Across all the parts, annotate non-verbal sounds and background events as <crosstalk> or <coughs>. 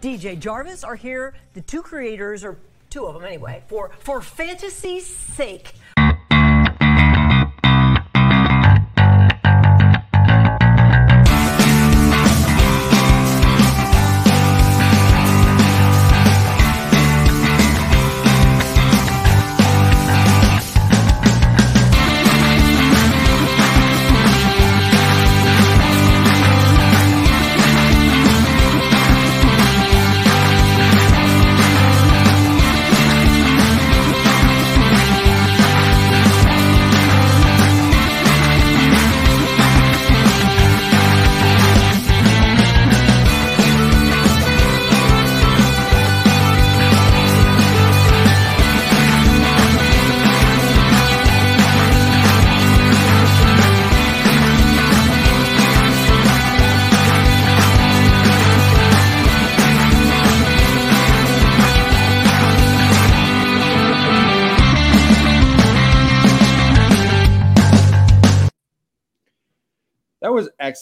DJ Jarvis are here. The two creators, or two of them anyway, for for fantasy's sake.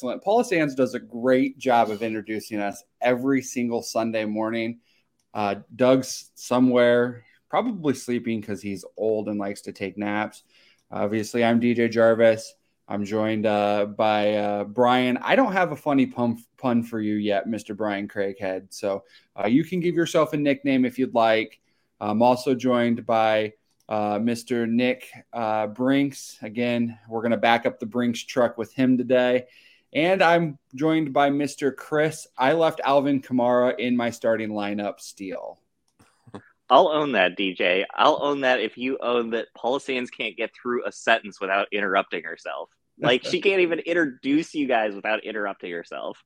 Excellent. Paula Sands does a great job of introducing us every single Sunday morning. Uh, Doug's somewhere, probably sleeping because he's old and likes to take naps. Obviously, I'm DJ Jarvis. I'm joined uh, by uh, Brian. I don't have a funny pun, pun for you yet, Mr. Brian Craighead. So uh, you can give yourself a nickname if you'd like. I'm also joined by uh, Mr. Nick uh, Brinks. Again, we're going to back up the Brinks truck with him today. And I'm joined by Mr. Chris. I left Alvin Kamara in my starting lineup Steel. I'll own that, DJ. I'll own that if you own that Paula Sands can't get through a sentence without interrupting herself. Like she can't even introduce you guys without interrupting herself.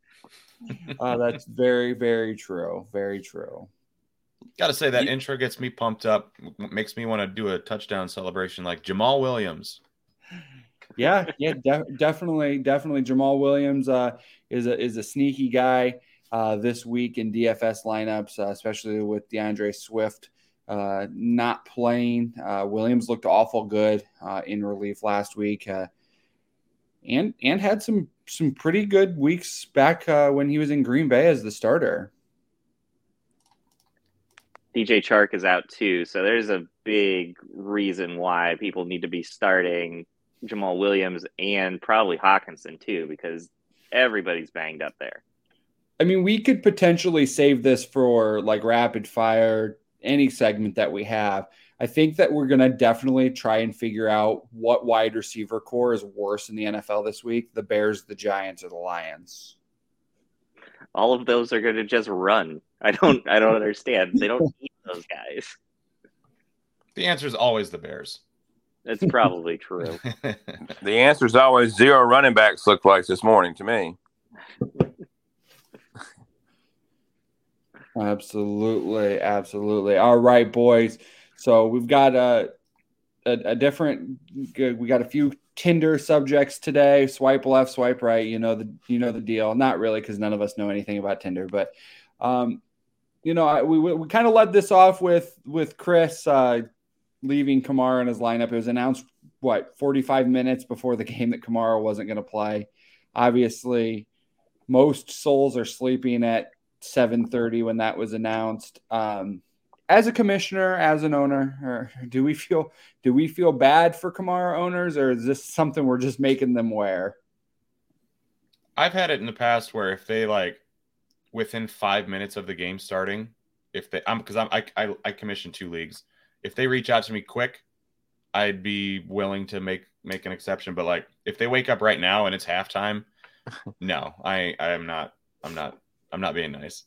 Uh, that's very, very true. Very true. Got to say that intro gets me pumped up. Makes me want to do a touchdown celebration like Jamaal Williams. Yeah, yeah, de- definitely, definitely. Jamaal Williams uh, is a is a sneaky guy uh, this week in DFS lineups, uh, especially with D'Andre Swift uh, not playing. Uh, Williams looked awful good uh, in relief last week, and and had some some pretty good weeks back when he was in Green Bay as the starter. DJ Chark is out too, so there's a big reason why people need to be starting Jamaal Williams and probably Hockenson too, because everybody's banged up there. I mean, we could potentially save this for like rapid fire, any segment that we have. I think that we're going to definitely try and figure out what wide receiver core is worse in the NFL this week the Bears, the Giants, or the Lions. All of those are going to just run. I don't, I don't <laughs> understand. They don't need those guys. The answer is always the Bears. That's probably true. <laughs> the answer is always zero running backs look like this morning to me. Absolutely, absolutely. All right, boys. So we've got a, a, a different. We got a few Tinder subjects today. Swipe left, swipe right. You know the you know the deal. Not really, because none of us know anything about Tinder. But um, you know, I, we we kind of led this off with with Chris uh, leaving Kamara in his lineup. It was announced what 45 minutes before the <laughs> game that Kamara wasn't going to play. Obviously, most souls are sleeping at 7:30 when that was announced. Um, as a commissioner, as an owner, <laughs> do we feel do we feel bad for Kamara owners, or is this something we're just making them wear? I've had it in the past where if they like within five minutes of the game starting, if they I'm because I'm I, I I commission two leagues. If they reach out to me quick, I'd be willing to make make an exception. But like if they wake up right now and it's halftime, <laughs> no, I I am not I'm not I'm not being nice.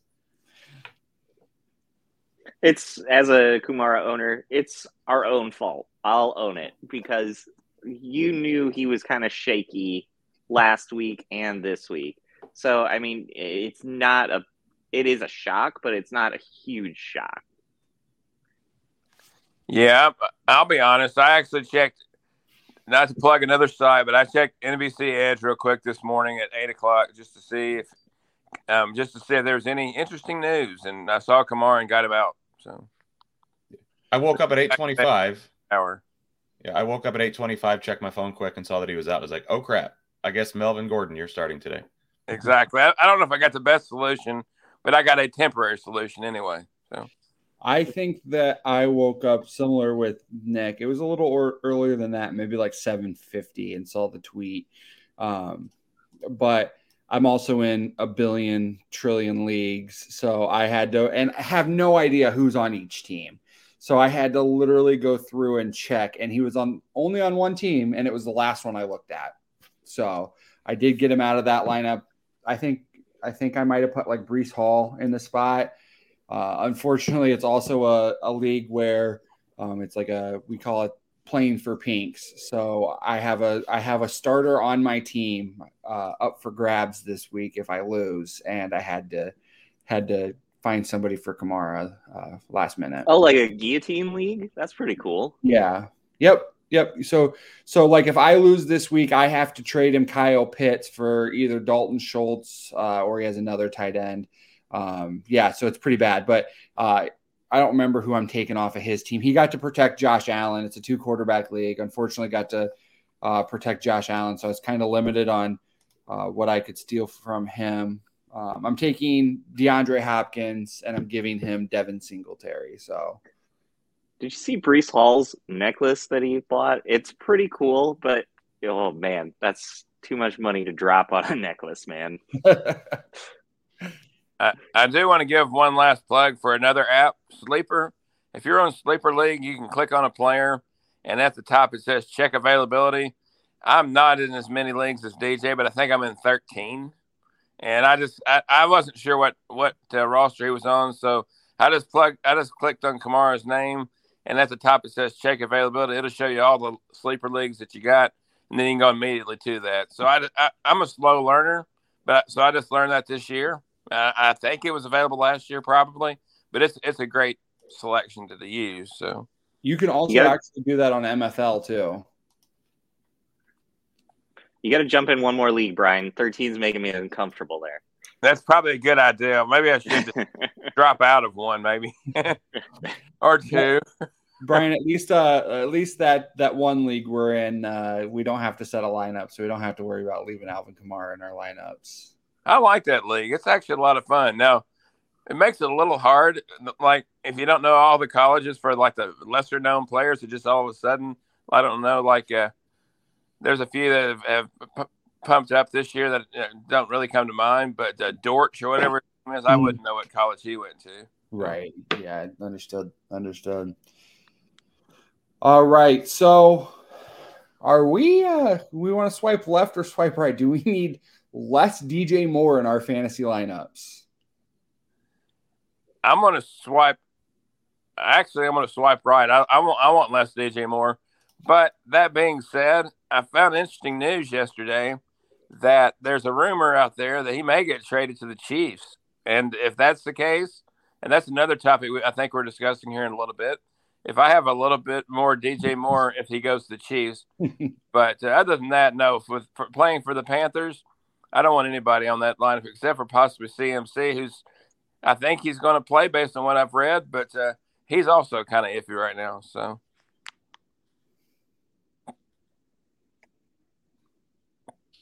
It's as a Kamara owner, it's our own fault. I'll own it because you knew he was kind of shaky last week and this week. So I mean, it's not a it is a shock, but it's not a huge shock. Yeah, I'll be honest. I actually checked, not to plug another site, but I checked NBC Edge real quick this morning at eight o'clock just to see if, um, just to see if there was any interesting news, and I saw Kamara and got him out. So, I woke up at eight twenty-five. Hour. Yeah, I woke up at eight twenty-five, checked my phone quick, and saw that he was out. I was like, "Oh crap! I guess Melvin Gordon, you're starting today." Exactly. I, I don't know if I got the best solution but I got a temporary solution anyway. So I think that I woke up similar with Nick. It was a little or, earlier than that, maybe like 7:50, and saw the tweet. Um, but I'm also in a billion trillion leagues, so I had to and I have no idea who's on each team. So I had to literally go through and check, and he was on only on one team, and it was the last one I looked at. So I did get him out of that lineup. I think I think I might have put like Breece Hall in the spot. Uh, unfortunately, it's also a, a league where um, it's like a we call it playing for pinks. So I have a I have a starter on my team uh, up for grabs this week if I lose, and I had to had to find somebody for Kamara uh, last minute. Oh, like a guillotine league? That's pretty cool. Yeah. Yep. Yep. So so like if I lose this week, I have to trade him Kyle Pitts for either Dalton Schultz uh, or he has another tight end. Um, yeah, so it's pretty bad. But uh, I don't remember who I'm taking off of his team. He got to protect Josh Allen. It's a two quarterback league. Unfortunately, got to uh, protect Josh Allen, so I was kind of limited on uh, what I could steal from him. Um, I'm taking DeAndre Hopkins and I'm giving him Devin Singletary. So Did you see Breece Hall's necklace that he bought? It's pretty cool, but oh man, that's too much money to drop on a necklace, man. <laughs> I, I do want to give one last plug for another app, Sleeper. If you're on Sleeper League, you can click on a player, and at the top it says check availability. I'm not in as many leagues as DJ, but I think I'm in 13. And I just I, I wasn't sure what what uh, roster he was on, so I just plugged I just clicked on Kamara's name, and at the top it says check availability. It'll show you all the sleeper leagues that you got, and then you can go immediately to that. So I, I am a slow learner, but so I just learned that this year. Uh, I think it was available last year, probably, but it's it's a great selection to use. So you can also Yeah. actually do that on MFL too. You got to jump in one more league, Brian. 13's making me uncomfortable there. that's probably a good idea. Maybe I should <laughs> drop out of one, maybe <laughs> or two. Brian, at least uh at least that that one league we're in, uh, we don't have to set a lineup, so we don't have to worry about leaving Alvin Kamara in our lineups. I like that league. It's actually a lot of fun. Now, it makes it a little hard. Like if you don't know all the colleges for like the lesser known players, it just all of a sudden, I don't know. Like uh, there's a few that have, have pu- pumped up this year that uh, don't really come to mind. But uh, Dortch or whatever it is, I Mhm. wouldn't know what college he went to. Right. Yeah, understood. Understood. All right. So are we uh we want to swipe left or swipe right? Do we need less DJ Moore in our fantasy lineups? I'm gonna swipe. Actually, I'm gonna swipe right. I, I want I want less DJ Moore. But that being said, I found interesting news yesterday that there's a rumor out there that he may get traded to the Chiefs. And if that's the case, and that's another topic we, I think we're discussing here in a little bit. If I have a little bit more DJ Moore, if he goes to the Chiefs, <laughs> but uh, other than that, no. With for playing for the Panthers, I don't want anybody on that lineup except for possibly CMC, who's I think he's going to play based on what I've read, but uh, he's also kind of iffy right now. So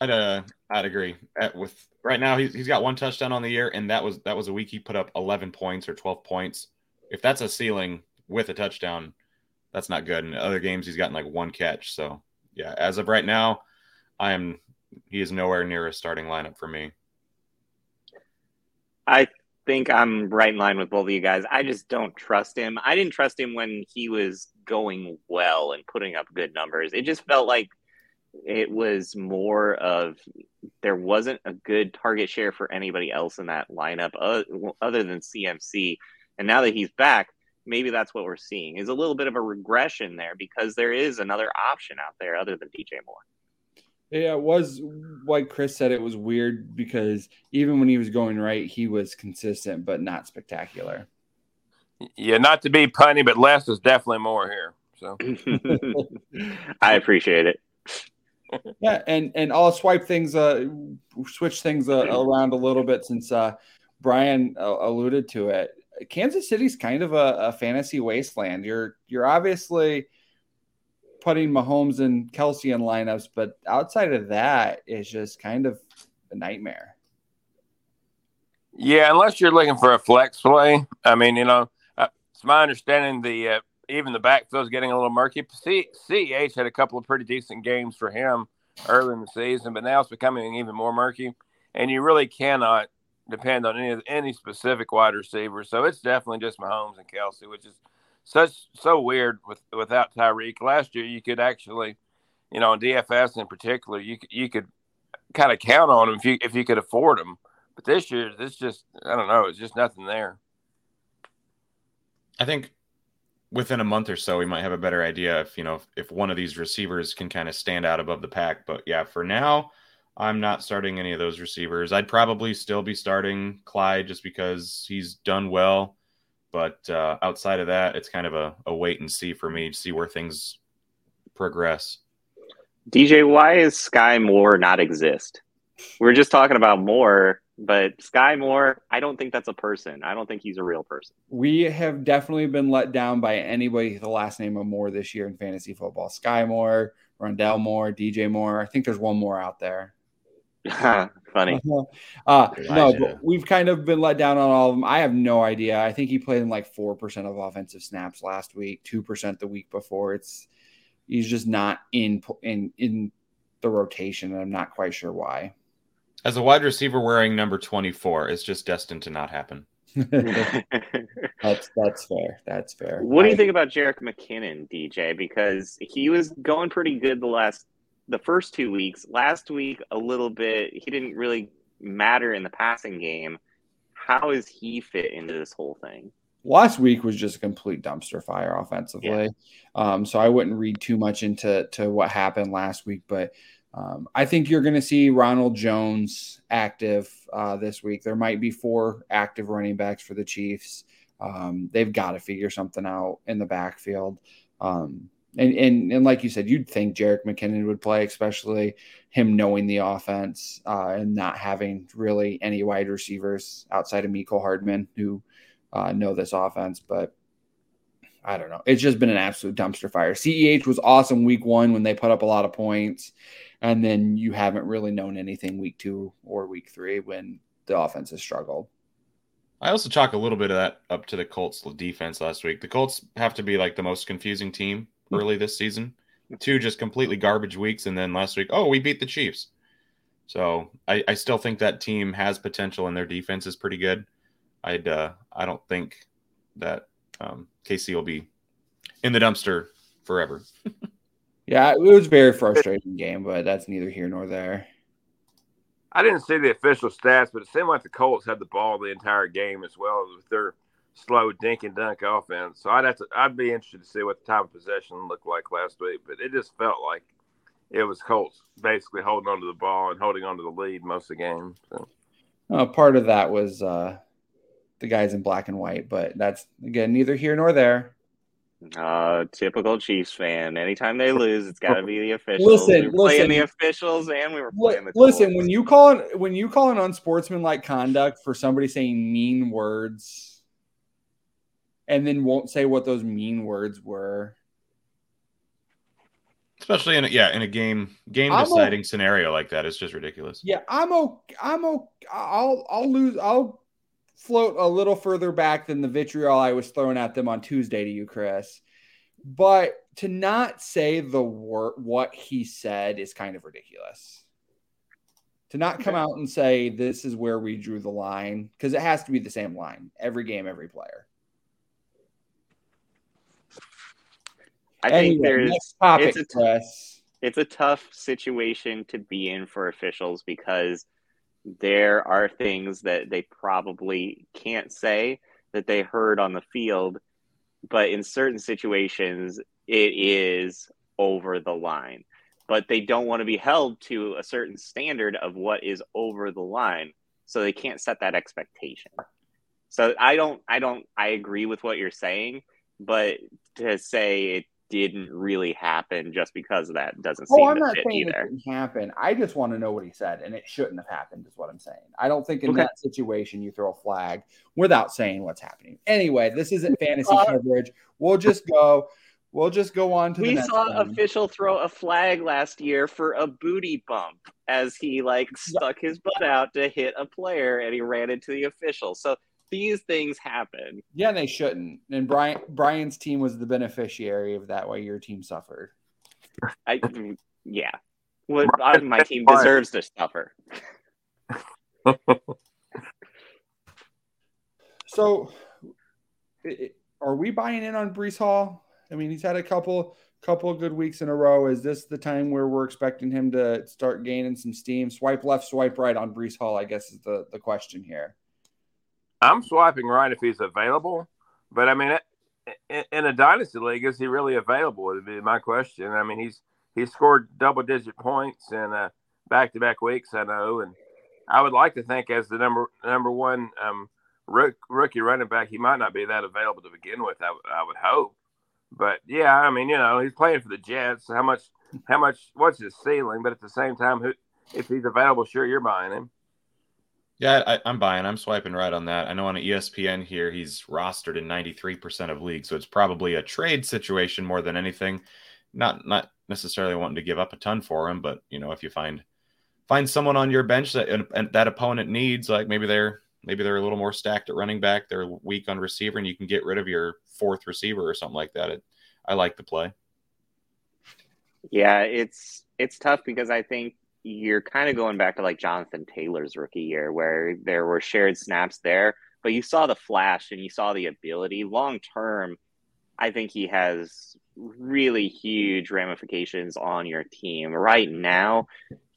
I'd uh, I'd agree. At, with right now, he's, he's got one touchdown on the year, and that was that was a week he put up 11 points or 12 points. If that's a ceiling with a touchdown, that's not good. In other games, he's gotten like one catch. So yeah, as of right now, I am he is nowhere near a starting lineup for me. I think I'm right in line with both of you guys. I just don't trust him. I didn't trust him when he was going well and putting up good numbers. It just felt like it was more of there wasn't a good target share for anybody else in that lineup other than CMC. And now that he's back, maybe that's what we're seeing is a little bit of a regression there because there is another option out there other than DJ Moore. Yeah, it was like Chris said, it was weird because even when he was going right, he was consistent but not spectacular. yeah, not to be punny, but less is definitely more here. So <laughs> <laughs> I appreciate it. Yeah, and and I'll swipe things, uh, switch things uh, <clears throat> around a little bit since uh, Brian uh, alluded to it. Kansas City's kind of a, a fantasy wasteland. You're you're obviously putting Mahomes and Kelce in lineups, but outside of that, it's just kind of a nightmare. Yeah, unless you're looking for a flex play. I mean, you know, uh, it's my understanding the uh, even the backfield's getting a little murky. CEH had a couple of pretty decent games for him early in the season, but now it's becoming even more murky, and you really cannot depend on any any specific wide receiver. So it's definitely just Mahomes and Kelce, which is such so weird with without Tyreek. Last year, you could actually, you know, in DFS in particular, you you could kind of count on him if you if you could afford him. But this year, it's just I don't know, it's just nothing there. I think within a month or so, we might have a better idea if you know if, if one of these receivers can kind of stand out above the pack. But yeah, for now, I'm not starting any of those receivers. I'd probably still be starting Clyde just because he's done well. But uh, outside of that, it's kind of a, a wait and see for me to see where things progress. DJ, why is Skyy Moore not exist? We are just talking about Moore, but Skyy Moore, I don't think that's a person. I don't think he's a real person. We have definitely been let down by anybody the last name of Moore this year in fantasy football. Skyy Moore, Rondale Moore, DJ Moore. I think there's one more out there. <laughs> Funny. <laughs> Uh, no, but we've kind of been let down on all of them. I have no idea. I think he played in like 4% of offensive snaps last week, 2% the week before. It's he's just not in in in the rotation and I'm not quite sure why. As a wide receiver wearing number 24, it's just destined to not happen. <laughs> that's that's fair. That's fair. What do you think about Jerick McKinnon, DJ? Because he was going pretty good the last the first two weeks. Last week, a little bit, he didn't really matter in the passing game. How is he fit into this whole thing? Last week was just a complete dumpster fire offensively. Yeah. Um, so I wouldn't read too much into to what happened last week, but um, I think you're going to see Ronald Jones active uh, this week. There might be four active running backs for the Chiefs. Um, they've got to figure something out in the backfield. Um, and, and and like you said, you'd think Jerick McKinnon would play, especially him knowing the offense uh, and not having really any wide receivers outside of Mecole Hardman who uh, know this offense. But I don't know. It's just been an absolute dumpster fire. CEH was awesome week one when they put up a lot of points, and then you haven't really known anything week two or week three when the offense has struggled. I also chalk a little bit of that up to the Colts defense last week. The Colts have to be like the most confusing team early this season. Two just completely garbage weeks, and then last week, oh, we beat the Chiefs. So I, I still think that team has potential, and their defense is pretty good. I'd uh, I don't think that um, KC will be in the dumpster forever. <laughs> yeah, it was a very frustrating game, but that's neither here nor there. I didn't see the official stats, but it seemed like the Colts had the ball the entire game as well with their slow dink and dunk offense. So I'd have to, I'd be interested to see what the time of possession looked like last week. But it just felt like it was Colts basically holding onto the ball and holding onto the lead most of the game. So. Uh, part of that was uh, the guys in black and white, but that's again neither here nor there. Uh, typical Chiefs fan. Anytime they lose, it's got to be the <laughs> officials. Listen, we were listen, playing the officials, and we were playing the. Listen, when you call when you call an unsportsmanlike conduct for somebody saying mean words and then won't say what those mean words were. Especially in a, yeah in a game game deciding scenario like that, it's just ridiculous. Yeah, I'm okay. I'm okay. I'll I'll lose. I'll float a little further back than the vitriol I was throwing at them on Tuesday to you, Chris. But to not say the word what he said is kind of ridiculous. To not come out and say this is where we drew the line because it has to be the same line every game, every player. I anyway, think there's topic, it's, a, it's a tough situation to be in for officials because there are things that they probably can't say that they heard on the field, but in certain situations it is over the line. But they don't want to be held to a certain standard of what is over the line, so they can't set that expectation. So I don't I don't I agree with what you're saying, but to say it didn't really happen just because of that doesn't oh, seem I'm not saying either. it didn't happen. I just want to know what he said, and it shouldn't have happened, is what I'm saying. I don't think in okay. that situation you throw a flag without saying what's happening. Anyway, this isn't fantasy uh, coverage. We'll just go. We'll just go on to. The We saw official throw a flag last year for a booty bump as he like stuck his butt out to hit a player and he ran into the official. So these things happen. Yeah, they shouldn't. And Brian Brian's team was the beneficiary of that. Why your team suffered. I yeah. What my team deserves to suffer. <laughs> so, are we buying in on Breece Hall? I mean, he's had a couple couple of good weeks in a row. Is this the time where we're expecting him to start gaining some steam? Swipe left, swipe right on Breece Hall, I guess is the, the question here. I'm swiping right if he's available, but I mean, in a dynasty league, is he really available? Would be my question. I mean, he's he's scored double digit points in back to back weeks. I know, and I would like to think as the number number one um, rookie running back, he might not be that available to begin with. I, I would hope, but yeah, I mean, you know, he's playing for the Jets. How much? How much? What's his ceiling? But at the same time, who, if he's available, sure, you're buying him. Yeah, I, am buying. I'm swiping right on that. I know on ESPN here he's rostered in 93% of leagues, so it's probably a trade situation more than anything. Not not necessarily wanting to give up a ton for him, but you know, if you find find someone on your bench that and that opponent needs, like maybe they're maybe they're a little more stacked at running back, they're weak on receiver, and you can get rid of your fourth receiver or something like that. It, I like the play. Yeah, it's it's tough because I think you're kind of going back to like Jonathan Taylor's rookie year, where there were shared snaps there, but you saw the flash and you saw the ability. Long term, I think he has really huge ramifications on your team. Right now,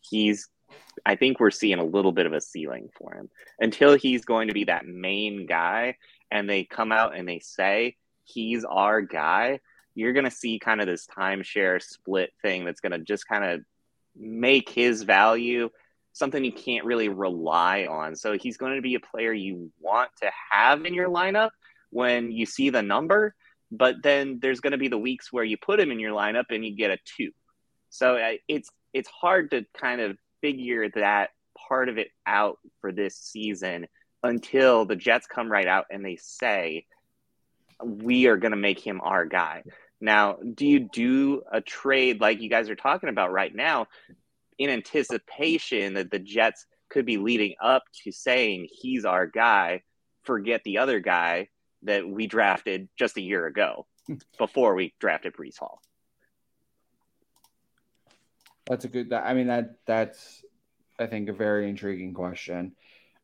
he's I think we're seeing a little bit of a ceiling for him until he's going to be that main guy and they come out and they say he's our guy. You're going to see kind of this timeshare split thing that's going to just kind of make his value something you can't really rely on. So he's going to be a player you want to have in your lineup when you see the number, but then there's going to be the weeks where you put him in your lineup and you get a 2. So uh, it's it's hard to kind of figure that part of it out for this season until the Jets come right out and they say we are going to make him our guy. Now, do you do a trade like you guys are talking about right now in anticipation that the Jets could be leading up to saying he's our guy, forget the other guy that we drafted just a year ago <laughs> before we drafted Breece Hall? That's a good. I mean that that's I think a very intriguing question,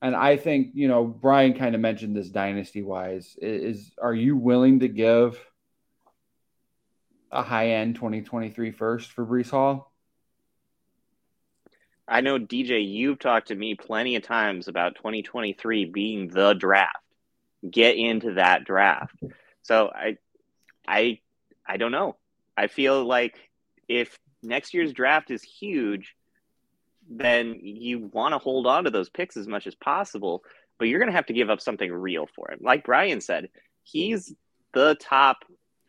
and I think you know Brian kind of mentioned this dynasty wise. Is are you willing to give a high end 2023 first for Breece Hall? I know DJ, you've talked to me plenty of times about 2023 being the draft. Get into that draft. So I I I don't know. I feel like if next year's draft is huge, then you want to hold on to those picks as much as possible, but you're going to have to give up something real for him. Like Brian said, he's the top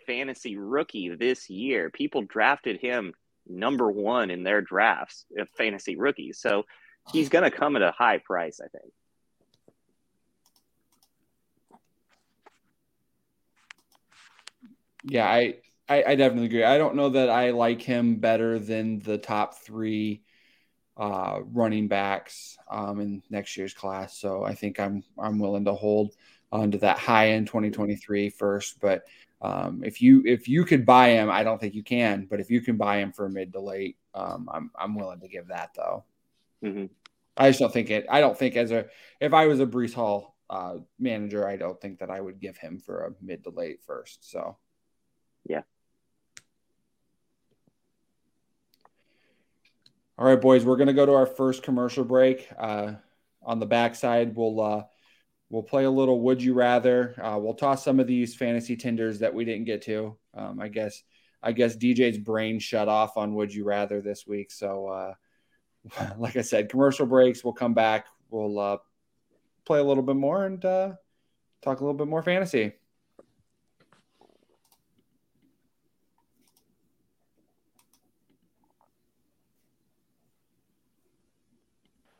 fantasy rookie this year. People drafted him number one in their drafts of fantasy rookies. So he's going to come at a high price, I think. Yeah, I, I, I definitely agree. I don't know that I like him better than the top three uh, running backs um, in next year's class. So I think I'm I'm willing to hold onto that high end 2023 first. But um, if you if you could buy him, I don't think you can, but if you can buy him for a mid to late, um, I'm I'm willing to give that though. Mm-hmm. I just don't think it. I don't think as a if I was a Breece Hall uh, manager, I don't think that I would give him for a mid to late first. So, yeah. All right, boys, we're gonna go to our first commercial break. Uh, on the backside, we'll uh, We'll play a little would you rather. Uh, we'll toss some of these fantasy tenders that we didn't get to. Um, I guess I guess DJ's brain shut off on would you rather this week. So uh, <laughs> like I said, commercial breaks. We'll come back. We'll uh, play a little bit more and uh, talk a little bit more fantasy.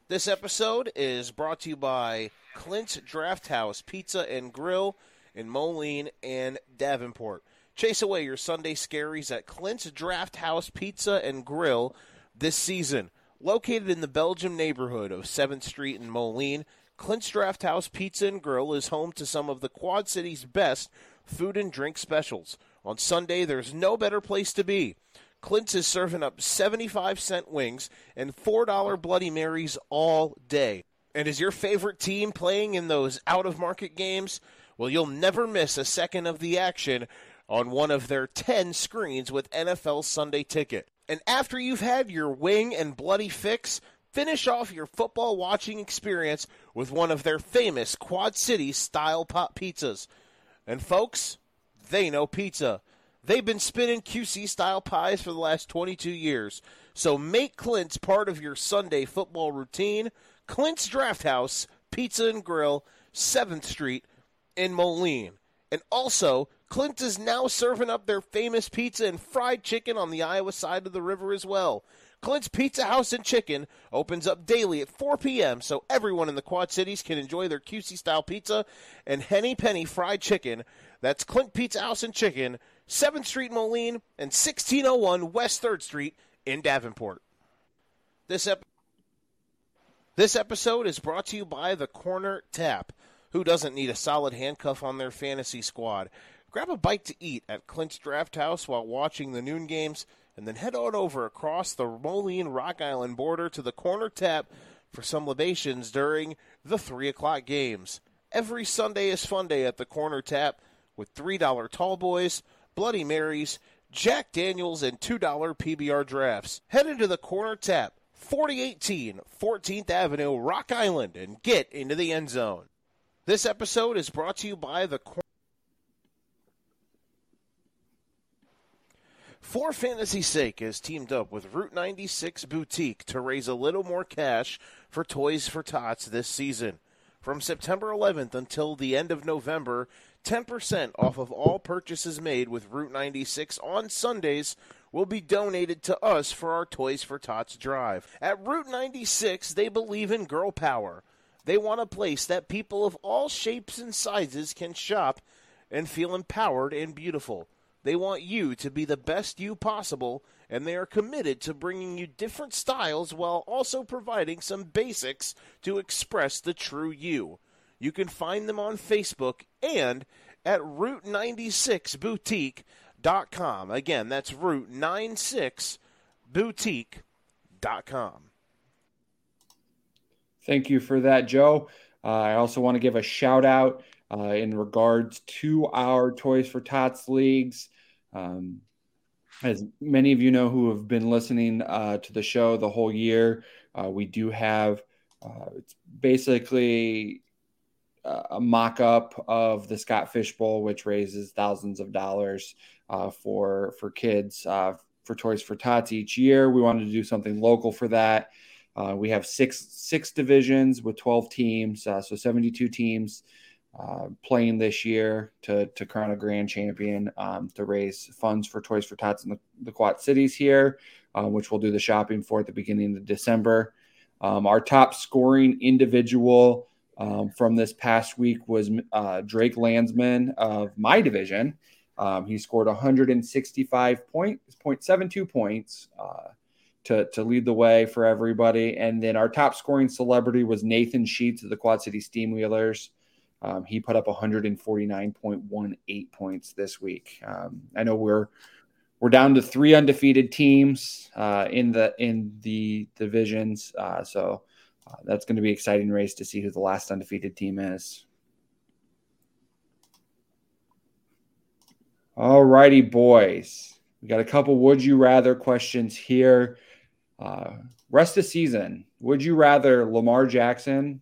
This episode is brought to you by Clint's Draft House Pizza and Grill in Moline and Davenport. Chase away your Sunday scaries at Clint's Draft House Pizza and Grill this season. Located in the Belgium neighborhood of 7th Street in Moline, Clint's Draft House Pizza and Grill is home to some of the Quad City's best food and drink specials. On Sunday, there's no better place to be. Clint's is serving up 75 cent wings and $4 Bloody Marys all day. And is your favorite team playing in those out of market games? Well, you'll never miss a second of the action on one of their 10 screens with NFL Sunday Ticket. And after you've had your wing and bloody fix, finish off your football watching experience with one of their famous Quad City style pot pizzas. And folks, they know pizza. They've been spinning QC style pies for the last 22 years. So make Clint's part of your Sunday football routine. Clint's Draft House, Pizza and Grill, 7th Street in Moline. And also, Clint is now serving up their famous pizza and fried chicken on the Iowa side of the river as well. Clint's Pizza House and Chicken opens up daily at 4 p.m. so everyone in the Quad Cities can enjoy their QC style pizza and Henny Penny fried chicken. That's Clint Pizza House and Chicken, 7th Street Moline and 1601 West 3rd Street in Davenport. This, ep- this episode is brought to you by the Corner Tap. Who doesn't need a solid handcuff on their fantasy squad? Grab a bite to eat at Clint's Draft House while watching the noon games, and then head on over across the Moline Rock Island border to the Corner Tap for some libations during the 3 o'clock games. Every Sunday is fun day at the Corner Tap with $3 tall boys, Bloody Marys, Jack Daniels, and $2 PBR drafts. Head into the Corner Tap, 4018 14th Avenue, Rock Island, and get into the end zone. This episode is brought to you by the Corner For Fantasy's Sake has teamed up with Route 96 Boutique to raise a little more cash for Toys for Tots this season. From September 11th until the end of November, 10% off of all purchases made with Route 96 on Sundays will be donated to us for our Toys for Tots drive. At Route 96, they believe in girl power. They want a place that people of all shapes and sizes can shop and feel empowered and beautiful. They want you to be the best you possible, and they are committed to bringing you different styles while also providing some basics to express the true you. You can find them on Facebook and at Route96Boutique.com. Again, that's Route96Boutique.com. Thank you for that, Joe. Uh, I also want to give a shout out uh, in regards to our Toys for Tots leagues. Um, as many of you know who have been listening uh, to the show the whole year, uh, we do have uh, it's basically a mock up of the Scott Fish Bowl, which raises thousands of dollars uh, for for kids uh, for Toys for Tots each year. We wanted to do something local for that. Uh, we have six six divisions with 12 teams, so 72 teams uh, playing this year to, to crown a grand champion um, to raise funds for Toys for Tots in the, the Quad Cities here, uh, which we'll do the shopping for at the beginning of December. Um, our top scoring individual um, from this past week was uh, Drake Landsman of my division. Um, he scored 165 points, 0.72 points uh, to, to lead the way for everybody. And then our top scoring celebrity was Nathan Sheets of the Quad City Steamwheelers. Um, he put up 149.18 points this week. Um, I know we're we're down to three undefeated teams uh, in the in the divisions, uh, so uh, that's going to be exciting race to see who the last undefeated team is. All righty, boys. We got a couple would you rather questions here. Uh, rest of season, would you rather Lamar Jackson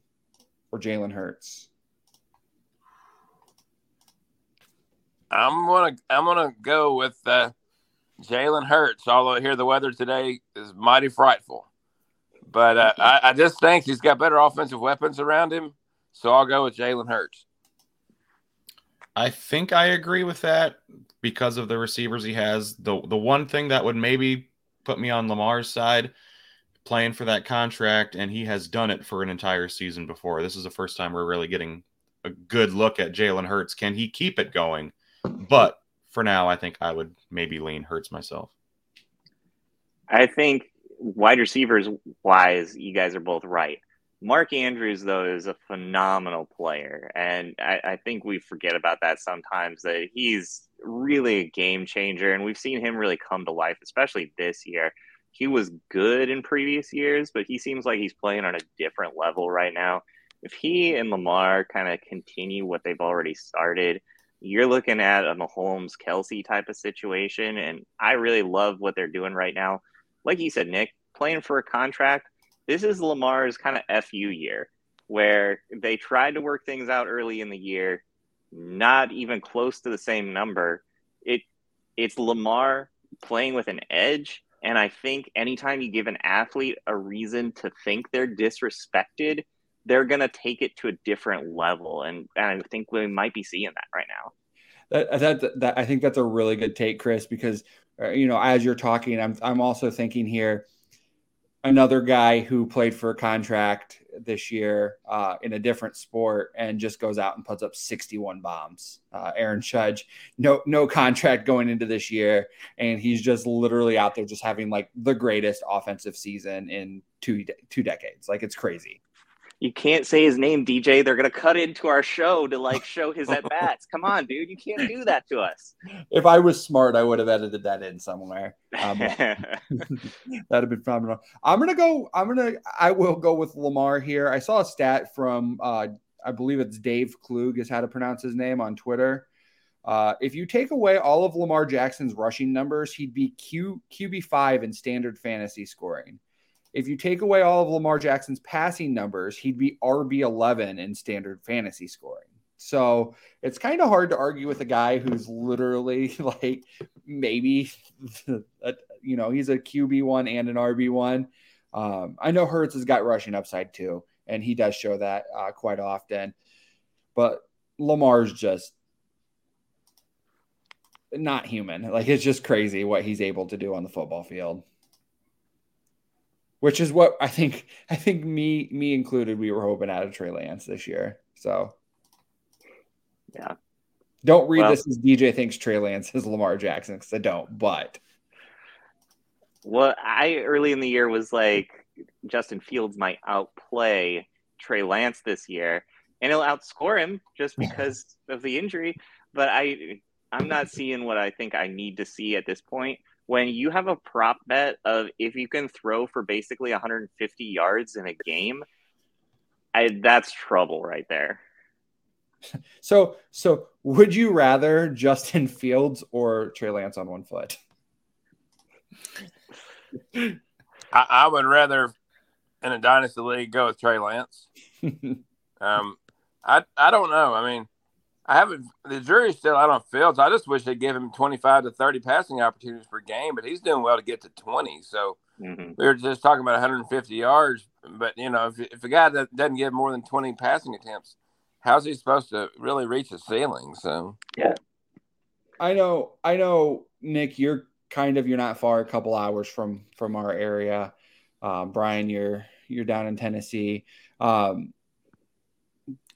or Jalen Hurts? I'm gonna I'm gonna go with uh, Jalen Hurts. Although here the weather today is mighty frightful, but uh, I, I, just think he's got better offensive weapons around him, so I'll go with Jalen Hurts. I think I agree with that because of the receivers he has. the The one thing that would maybe put me on Lamar's side, playing for that contract, and he has done it for an entire season before. This is the first time we're really getting a good look at Jalen Hurts. Can he keep it going? But for now, I think I would maybe lean Hurts myself. I think wide receivers wise, you guys are both right. Mark Andrews, though, is a phenomenal player. And I, I, think we forget about that sometimes that he's really a game changer. And we've seen him really come to life, especially this year. He was good in previous years, but he seems like he's playing on a different level right now. If he and Lamar kind of continue what they've already started, you're looking at a Mahomes Kelce type of situation. And I really love what they're doing right now. Like you said, Nick, playing for a contract this is Lamar's kind of FU year where they tried to work things out early in the year, not even close to the same number. It it's Lamar playing with an edge. And I think anytime you give an athlete a reason to think they're disrespected, they're going to take it to a different level. And, and I think we might be seeing that right now. That, that, that, I think that's a really good take, Chris, because, you know, as you're talking, I'm, I'm also thinking here, another guy who played for a contract this year uh, in a different sport and just goes out and puts up 61 bombs. Uh, Aaron Judge, no no contract going into this year, and he's just literally out there just having like the greatest offensive season in two two decades. Like it's crazy you can't say his name, DJ. They're gonna cut into our show to like <laughs> show his at bats. Come on, dude, you can't do that to us. If I was smart, I would have edited that in somewhere. Um, <laughs> that'd have been phenomenal. I'm gonna go. I'm gonna. I will go with Lamar here. I saw a stat from. Uh, I believe it's Dave Klug is how to pronounce his name on Twitter. Uh, if you take away all of Lamar Jackson's rushing numbers, he'd be Q QB five in standard fantasy scoring. If you take away all of Lamar Jackson's passing numbers, he'd be RB11 in standard fantasy scoring. So it's kind of hard to argue with a guy who's literally <laughs> like maybe, <laughs> you know, he's a QB1 and an RB1. Um, I know Hurts has got rushing upside too, and he does show that uh, quite often. But Lamar's just not human. Like it's just crazy what he's able to do on the football field which is what I think. I think me, me included, we were hoping out of Trey Lance this year. So, yeah. Don't read well, this as DJ thinks Trey Lance is Lamar Jackson because I don't. But well, I early in the year was like Justin Fields might outplay Trey Lance this year, and he'll outscore him just because of the injury. But I, I'm not seeing what I think I need to see at this point when you have a prop bet of if you can throw for basically 150 yards in a game, I, that's trouble right there. <laughs> So, so would you rather Justin Fields or Trey Lance on one foot? I, I would rather in a dynasty league go with Trey Lance. <laughs> um, I I don't know. I mean, I haven't. The jury's still out on Fields. I just wish they give him 25 to 30 passing opportunities per game, but he's doing well to get to 20. So mm-hmm. we were just talking about 150 yards, but you know, if, if a guy that doesn't get more than 20 passing attempts, how's he supposed to really reach the ceiling? So yeah, I know. I know, Nick. You're kind of you're not far, a couple hours from from our area. Um, Brian, you're you're down in Tennessee. Um,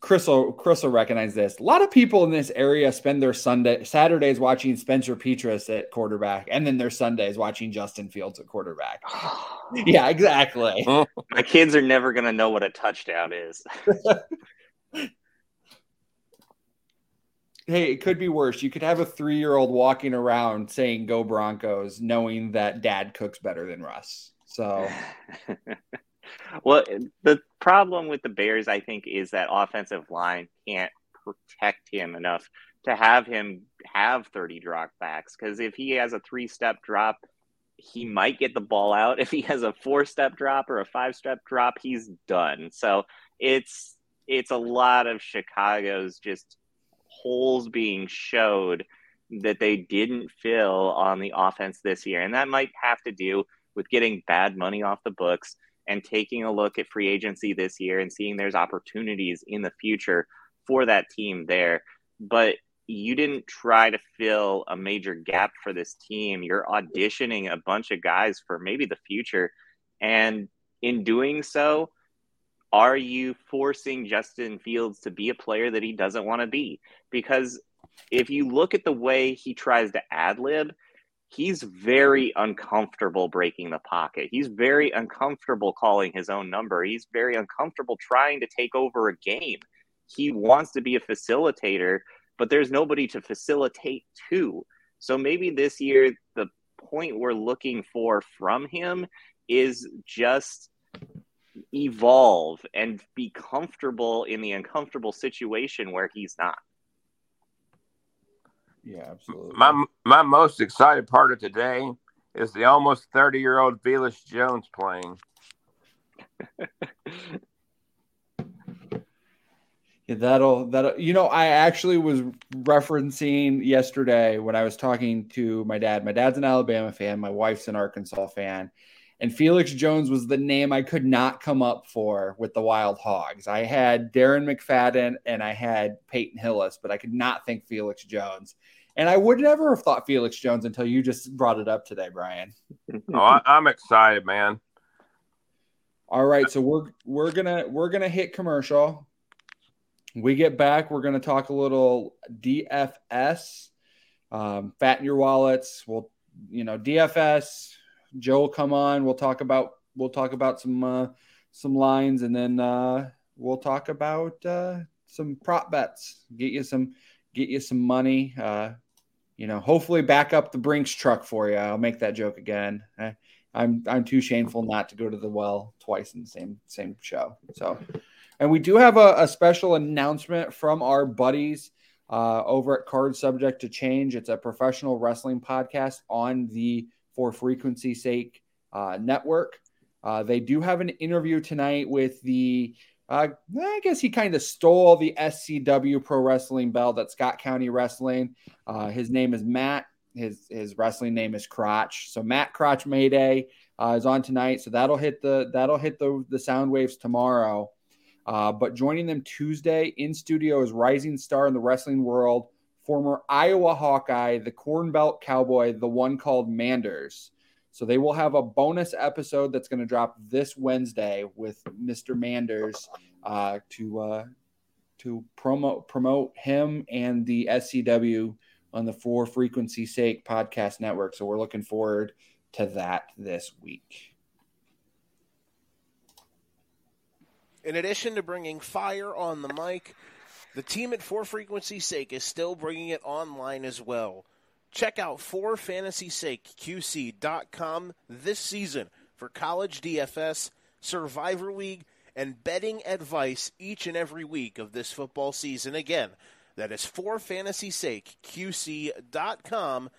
Chris will, Chris will recognize this. A lot of people in this area spend their Sunday Saturdays watching Spencer Petras at quarterback, and then their Sundays watching Justin Fields at quarterback. <sighs> yeah, exactly. <laughs> Oh, my kids are never gonna know what a touchdown is. <laughs> hey, it could be worse. You could have a three-year-old walking around saying "Go Broncos," knowing that Dad cooks better than Russ. So. <laughs> well, the problem with the Bears, I think, is that offensive line can't protect him enough to have him have 30 drop backs. Because if he has a three step drop, he might get the ball out. If he has a four step drop or a five step drop, he's done. So it's it's a lot of Chicago's just holes being showed that they didn't fill on the offense this year. And that might have to do with getting bad money off the books and taking a look at free agency this year and seeing there's opportunities in the future for that team there. But you didn't try to fill a major gap for this team. You're auditioning a bunch of guys for maybe the future. And in doing so, are you forcing Justin Fields to be a player that he doesn't want to be? Because if you look at the way he tries to ad lib, he's very uncomfortable breaking the pocket. He's very uncomfortable calling his own number. He's very uncomfortable trying to take over a game. He wants to be a facilitator, but there's nobody to facilitate to. So maybe this year, the point we're looking for from him is just evolve and be comfortable in the uncomfortable situation where he's not. Yeah, absolutely. My my most excited part of today is the almost thirty year old Velus Jones playing. <laughs> Yeah, that'll that you know I actually was referencing yesterday when I was talking to my dad. My dad's an Alabama fan, my wife's an Arkansas fan, and Felix Jones was the name I could not come up for with the Wild Hogs. I had Darren McFadden and I had Peyton Hillis, but I could not think Felix Jones. And I would never have thought Felix Jones until you just brought it up today, Brian. <laughs> oh, I, I'm excited, man. All right, so we're we're gonna we're gonna hit commercial. We get back, we're gonna talk a little DFS, um, fatten your wallets. We'll you know DFS. Joe will come on. We'll talk about we'll talk about some uh, some lines, and then uh, we'll talk about uh, some prop bets. Get you some get you some money. Uh, you know, hopefully back up the Brinks truck for you. I'll make that joke again. I, I'm I'm too shameful not to go to the well twice in the same same show. So, and we do have a, a special announcement from our buddies uh, over at Card Subject to Change. It's a professional wrestling podcast on the For Frequency Sake uh, network. Uh, they do have an interview tonight with the uh, I guess he kind of stole the SCW Pro Wrestling belt at Scott County Wrestling. Uh, his name is Matt. His his wrestling name is Crotch. So Matt Crotch Mayday uh, is on tonight. So that'll hit the that'll hit the the sound waves tomorrow. Uh, but joining them Tuesday in studio is rising star in the wrestling world, former Iowa Hawkeye, the Corn Belt Cowboy, the one called Manders. So they will have a bonus episode that's going to drop this Wednesday with Mr. Manders uh, to uh, to promote promote him and the SCW on the For Frequency Sake podcast network. So we're looking forward to that this week. In addition to bringing fire on the mic, the team at For Frequency Sake is still bringing it online as well. Check out forfantasysakeqc.com this season for college DFS, Survivor League, and betting advice each and every week of this football season. Again, that is forfantasysakeqc.com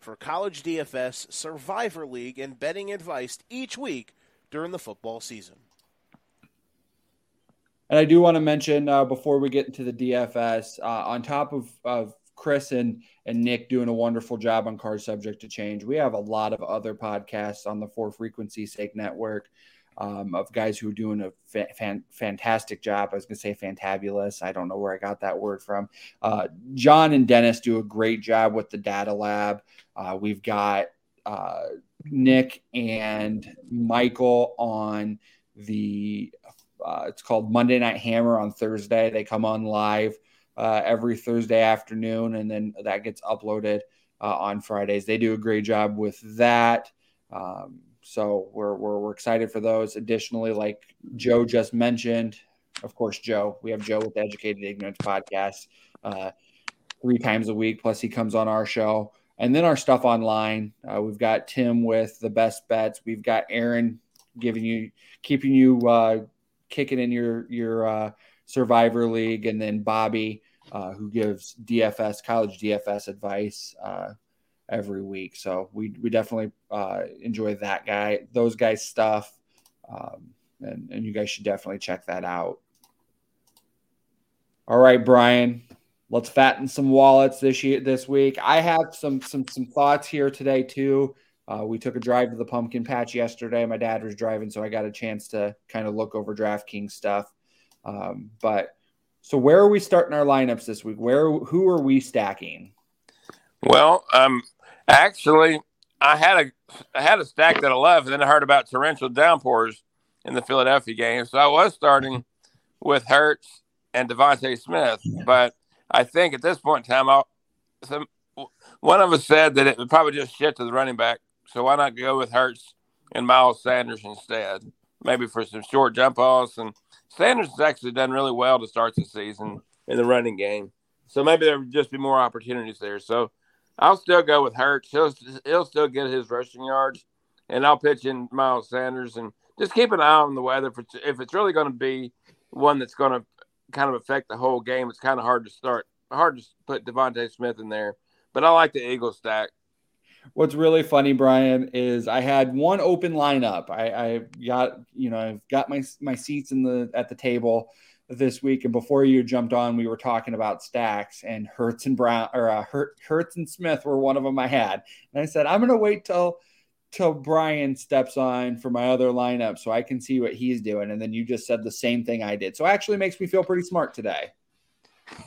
for college DFS, Survivor League, and betting advice each week during the football season. And I do want to mention uh, before we get into the DFS, uh, on top of, of Chris and and Nick doing a wonderful job on Card Subject to Change. We have a lot of other podcasts on the For Frequency Sake Network um, of guys who are doing a fa- fan- fantastic job. I was going to say fantabulous. I don't know where I got that word from. Uh, John and Dennis do a great job with the Data Lab. Uh, we've got uh, Nick and Michael on the. Uh, it's called Monday Night Hammer on Thursday. They come on live uh, every Thursday afternoon, and then that gets uploaded uh, on Fridays. They do a great job with that. Um, so we're, we're, we're excited for those. Additionally, like Joe just mentioned, of course, Joe, we have Joe with the Educated Ignorance podcast uh, three times a week. Plus, he comes on our show. And then our stuff online. Uh, we've got Tim with the best bets. We've got Aaron giving you, keeping you uh, kicking in your your uh, Survivor League, and then Bobby, uh, who gives DFS college DFS advice uh, every week. So we we definitely uh, enjoy that guy, those guys' stuff, um, and and you guys should definitely check that out. All right, Brian, let's fatten some wallets this year this week. I have some some some thoughts here today too. Uh, we took a drive to the pumpkin patch yesterday. My dad was driving, so I got a chance to kind of look over DraftKings stuff. Um, but so where are we starting our lineups this week? Where who are we stacking? Well, um, actually, I had a I had a stack at eleven. Then I heard about torrential downpours in the Philadelphia game, so I was starting with Hurts and DeVonta Smith. But I think at this point in time, I'll, some one of us said that it would probably just shit to the running back. So why not go with Hurts and Miles Sanders instead? Maybe for some short jump offs. And Sanders has actually done really well to start the season in the running game. So maybe there would just be more opportunities there. So I'll still go with Hurts. He'll he'll still get his rushing yards, and I'll pitch in Miles Sanders and just keep an eye on the weather. If it's, if it's really going to be one that's going to kind of affect the whole game, it's kind of hard to start, hard to put DeVonta Smith in there. But I like the Eagles stack. What's really funny, Brian, is I had one open lineup. I, I got, you know, I've got my my seats in the at the table this week, and before you jumped on, we were talking about stacks, and Hurts and Brown or uh, Hurts and Smith were one of them I had, and I said I'm to wait till till Brian steps on for my other lineup so I can see what he's doing, and then you just said the same thing I did, so actually makes me feel pretty smart today.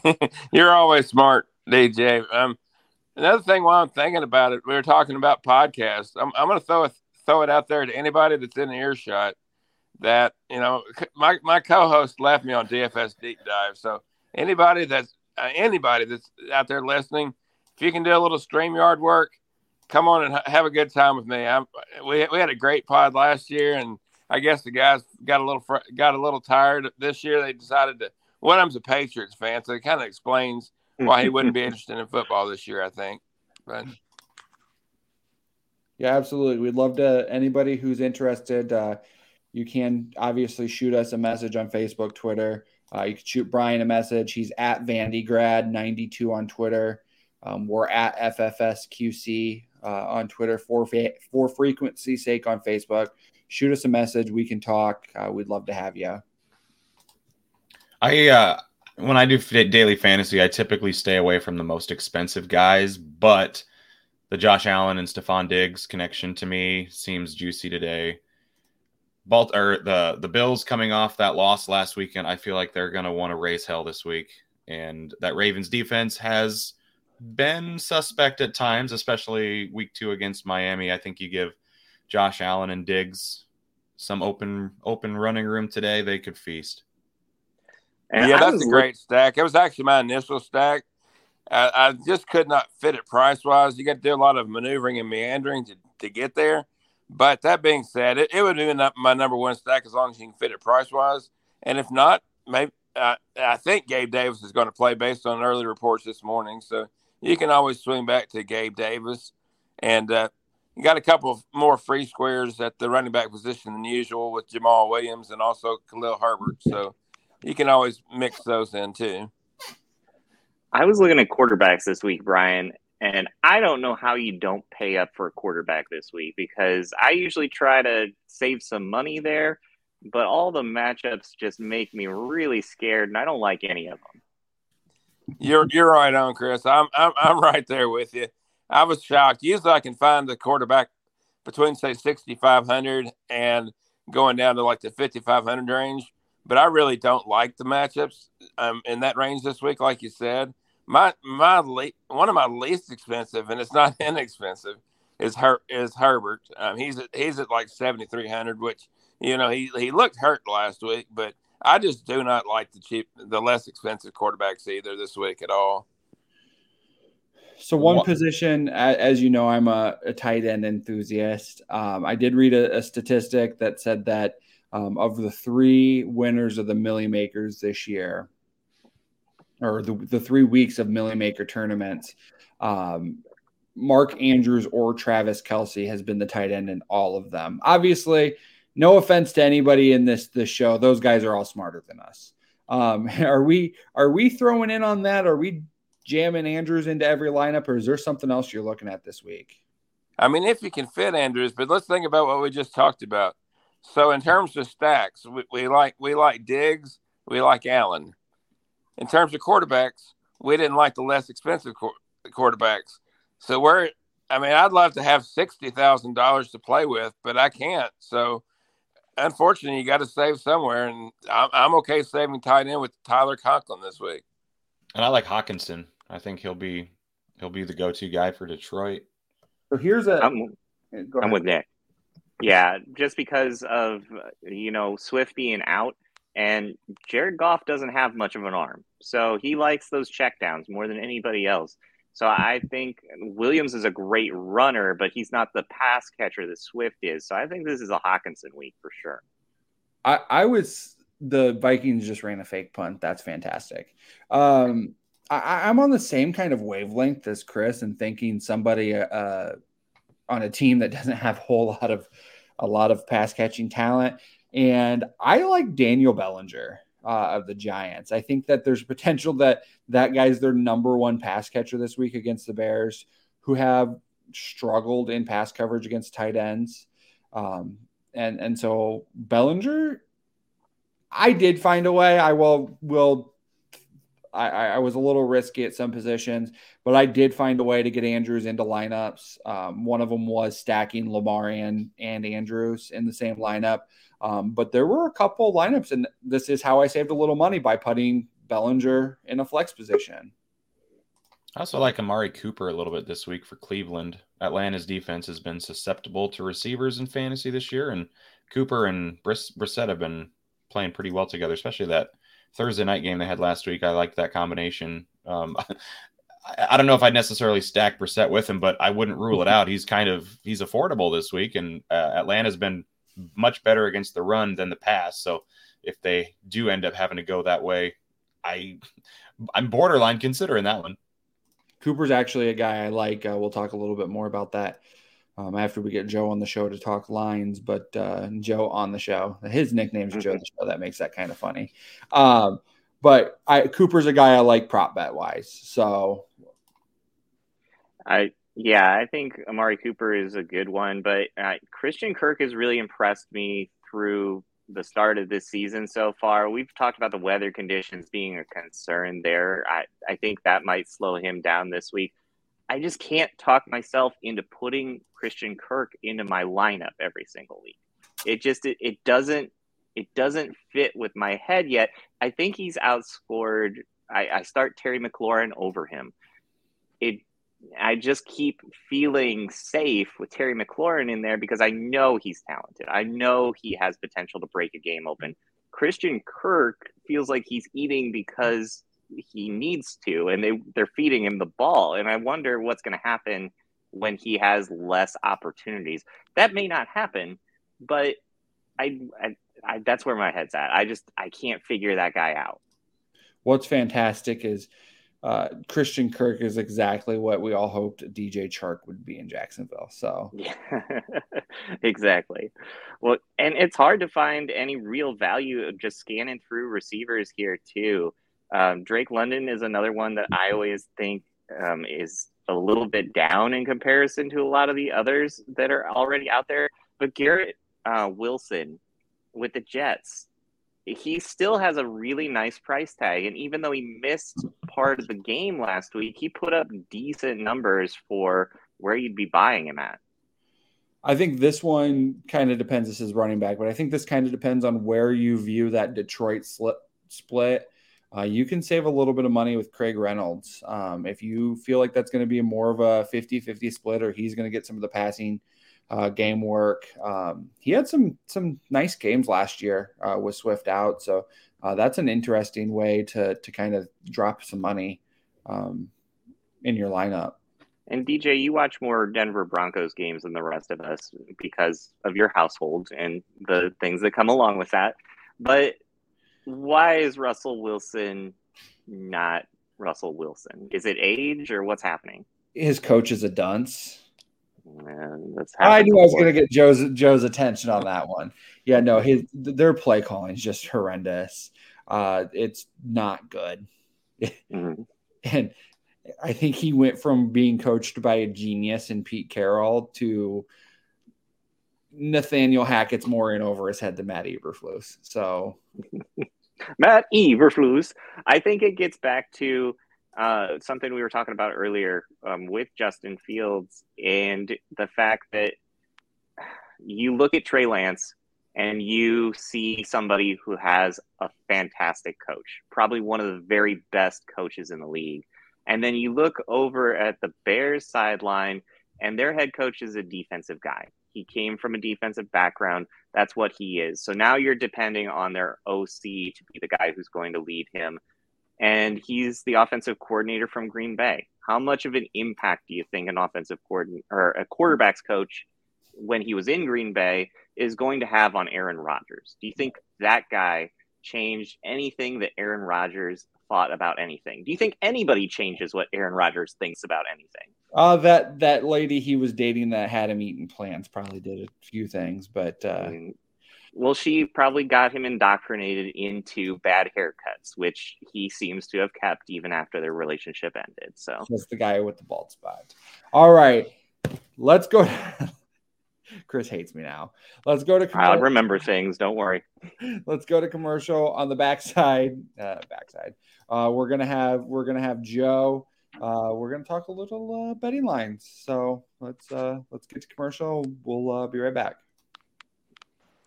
<laughs> You're always smart, DJ. Um, another thing while I'm thinking about it, we were talking about podcasts. I'm, I'm going to throw it throw it out there to anybody that's in earshot that you know my my co-host left me on DFS deep dive. So anybody that's uh, anybody that's out there listening, if you can do a little Streamyard work, come on and ha- have a good time with me. I'm, we we had a great pod last year, and I guess the guys got a little fr- got a little tired this year. They decided to. One of them's a Patriots fan, so it kind of explains why he wouldn't be interested in football this year. I think, but. Yeah, absolutely. We'd love to anybody who's interested. Uh, you can obviously shoot us a message on Facebook, Twitter. Uh, you can shoot Brian a message. He's at VandyGrad92 on Twitter. Um, we're at FFSQC uh, on Twitter for, for frequency sake on Facebook. Shoot us a message. We can talk. Uh, we'd love to have you. I uh, when I do daily fantasy, I typically stay away from the most expensive guys, but the Josh Allen and Stefon Diggs connection to me seems juicy today. Balt or the the Bills coming off that loss last weekend, I feel like they're to want to raise hell this week. And that Ravens defense has been suspect at times, especially week two against Miami. I think you give Josh Allen and Diggs some open open running room today, they could feast. And yeah, that's a great stack. It was actually my initial stack. I, I just could not fit it price wise. You got to do a lot of maneuvering and meandering to, to get there. But that being said, it, it would be my number one stack as long as you can fit it price wise. And if not, maybe uh, I think Gabe Davis is going to play based on early reports this morning. So you can always swing back to Gabe Davis. And uh, you got a couple of more free squares at the running back position than usual with Jamaal Williams and also Khalil Herbert. So you can always mix those in too. I was looking at quarterbacks this week, Brian, and I don't know how you don't pay up for a quarterback this week because I usually try to save some money there, but all the matchups just make me really scared, and I don't like any of them. You're you're right on, Chris. I'm I'm I'm right there with you. I was shocked. Usually, I can find the quarterback between say 6,500 and going down to like the 5,500 range, but I really don't like the matchups um, in that range this week, like you said my my le- one of my least expensive, and it's not <laughs> inexpensive, is Her- is Herbert. Um, he's at, he's at like seventy three hundred, which you know he he looked hurt last week, but I just do not like the cheap, the less expensive quarterbacks either this week at all. So one position, as you know, I'm a, a tight end enthusiast. Um, I did read a, a, statistic that said that um, of the three winners of the Milly Makers this year, or the, the three weeks of Milly Maker tournaments, um, Mark Andrews or Travis Kelce has been the tight end in all of them. Obviously, no offense to anybody in this this show, those guys are all smarter than us. Um, <laughs> are we are we throwing in on that? Are we jamming Andrews into every lineup, or is there something else you're looking at this week? I mean, if you can fit Andrews, but let's think about what we just talked about. So, in terms of stacks, we, we like we like Diggs, we like Allen in terms of quarterbacks, we didn't like the less expensive quarterbacks. So we're, I mean, I'd love to have sixty thousand dollars to play with, but I can't. So unfortunately, you got to save somewhere, and I'm, I'm okay saving tight end with Tyler Conklin this week. And I like Hockenson. I think he'll be he'll be the go-to guy for Detroit. So here's a. I'm, I'm with Nick. Yeah, just because of you know Swift being out, and Jared Goff doesn't have much of an arm. So he likes those checkdowns more than anybody else. So I think Williams is a great runner, but he's not the pass catcher that Swift is. So I think this is a Hockenson week for sure. I, I was the Vikings just ran a fake punt. That's fantastic. Um, I, am on the same kind of wavelength as Chris and thinking somebody uh, on a team that doesn't have a whole lot of a lot of pass catching talent. And I like Daniel Bellinger uh, of the Giants. I think that there's potential that that guy's their number one pass catcher this week against the Bears, who have struggled in pass coverage against tight ends. Um, and and so Bellinger, I did find a way. I will will I, I, was a little risky at some positions, but I did find a way to get Andrews into lineups. Um, one of them was stacking Lamar and, and Andrews in the same lineup. Um, but there were a couple lineups, and this is how I saved a little money by putting Bellinger in a flex position. I also like Amari Cooper a little bit this week for Cleveland. Atlanta's defense has been susceptible to receivers in fantasy this year, and Cooper and Brissett have been playing pretty well together, especially that – Thursday night game they had last week. I liked that combination. Um, <laughs> I, I, don't know if I'd necessarily stack Brissett with him, but I wouldn't rule it <laughs> out. He's kind of he's affordable this week, and uh, Atlanta's been much better against the run than the pass. So if they do end up having to go that way, I I'm borderline considering that one. Cooper's actually a guy I like. Uh, we'll talk a little bit more about that um, after we get Joe on the show to talk lines, but uh, Joe on the show. His nickname's mm-hmm. Joe the show. That makes that kind of funny. Um, but I, Cooper's a guy I like prop bet wise. So I yeah, I think Amari Cooper is a good one, but uh, Christian Kirk has really impressed me through the start of this season so far. We've talked about the weather conditions being a concern there. I, I think that might slow him down this week. I just can't talk myself into putting Christian Kirk into my lineup every single week. It just it, it doesn't it doesn't fit with my head yet. I think he's outscored. I, I start Terry McLaurin over him. It I just keep feeling safe with Terry McLaurin in there because I know he's talented. I know he has potential to break a game open. Christian Kirk feels like he's eating because he needs to, and they they're feeding him the ball. And I wonder what's going to happen when he has less opportunities. That may not happen, but I, I, I that's where my head's at. I just I can't figure that guy out. What's fantastic is uh, Christian Kirk is exactly what we all hoped DJ Chark would be in Jacksonville. So yeah, <laughs> exactly. Well, and it's hard to find any real value of just scanning through receivers here too. Um, Drake London is another one that I always think um, is a little bit down in comparison to a lot of the others that are already out there. But Garrett uh, Wilson with the Jets, he still has a really nice price tag. And even though he missed part of the game last week, he put up decent numbers for where you'd be buying him at. I think this one kind of depends. This is running back, but I think this kind of depends on where you view that Detroit split uh, you can save a little bit of money with Craig Reynolds. Um, if you feel like that's going to be more of a 50 50 split or he's going to get some of the passing uh, game work, um, he had some some nice games last year uh, with Swift out. So uh, that's an interesting way to, to kind of drop some money um, in your lineup. And DJ, you watch more Denver Broncos games than the rest of us because of your household and the things that come along with that. But why is Russell Wilson not Russell Wilson? Is it age or what's happening? His coach is a dunce. Man, I knew I was going to get Joe's Joe's attention on that one. Yeah, no, his their play calling is just horrendous. Uh, it's not good, mm-hmm. <laughs> and I think he went from being coached by a genius in Pete Carroll to Nathaniel Hackett's more in over his head than Matt Eberflus. So <laughs> Matt Eberflus. I think it gets back to uh, something we were talking about earlier um, with Justin Fields and the fact that you look at Trey Lance and you see somebody who has a fantastic coach, probably one of the very best coaches in the league. And then you look over at the Bears sideline, and their head coach is a defensive guy. He came from a defensive background. That's what he is. So now you're depending on their OC to be the guy who's going to lead him. And he's the offensive coordinator from Green Bay, how much of an impact do you think an offensive coordinator or a quarterbacks coach when he was in Green Bay is going to have on Aaron Rodgers? Do you think that guy changed anything that Aaron Rodgers thought about anything? Do you think anybody changes what Aaron Rodgers thinks about anything? Uh, that that lady he was dating that had him eating plants probably did a few things, but uh, well, she probably got him indoctrinated into bad haircuts, which he seems to have kept even after their relationship ended. So that's the guy with the bald spot. All right, let's go. <laughs> Chris hates me now. Let's go to. Commercial. I'll remember things. Don't worry. <laughs> Let's go to commercial on the backside. Uh, backside. Uh, we're gonna have we're gonna have Joe. Uh, we're gonna talk a little uh, betting lines. So let's uh, let's get to commercial. We'll uh, be right back.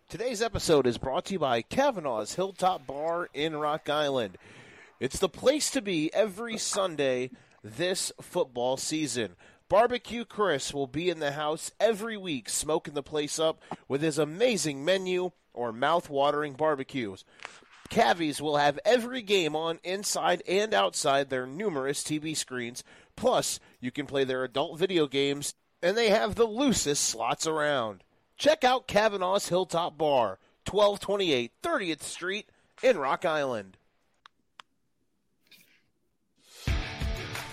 Today's episode is brought to you by Kavanaugh's Hilltop Bar in Rock Island. It's the place to be every Sunday this football season. Barbecue Chris will be in the house every week, smoking the place up with his amazing menu or mouth-watering barbecues. Cavies will have every game on inside and outside their numerous TV screens. Plus, you can play their adult video games, and they have the loosest slots around. Check out Kavanaugh's Hilltop Bar, 1228 30th Street in Rock Island.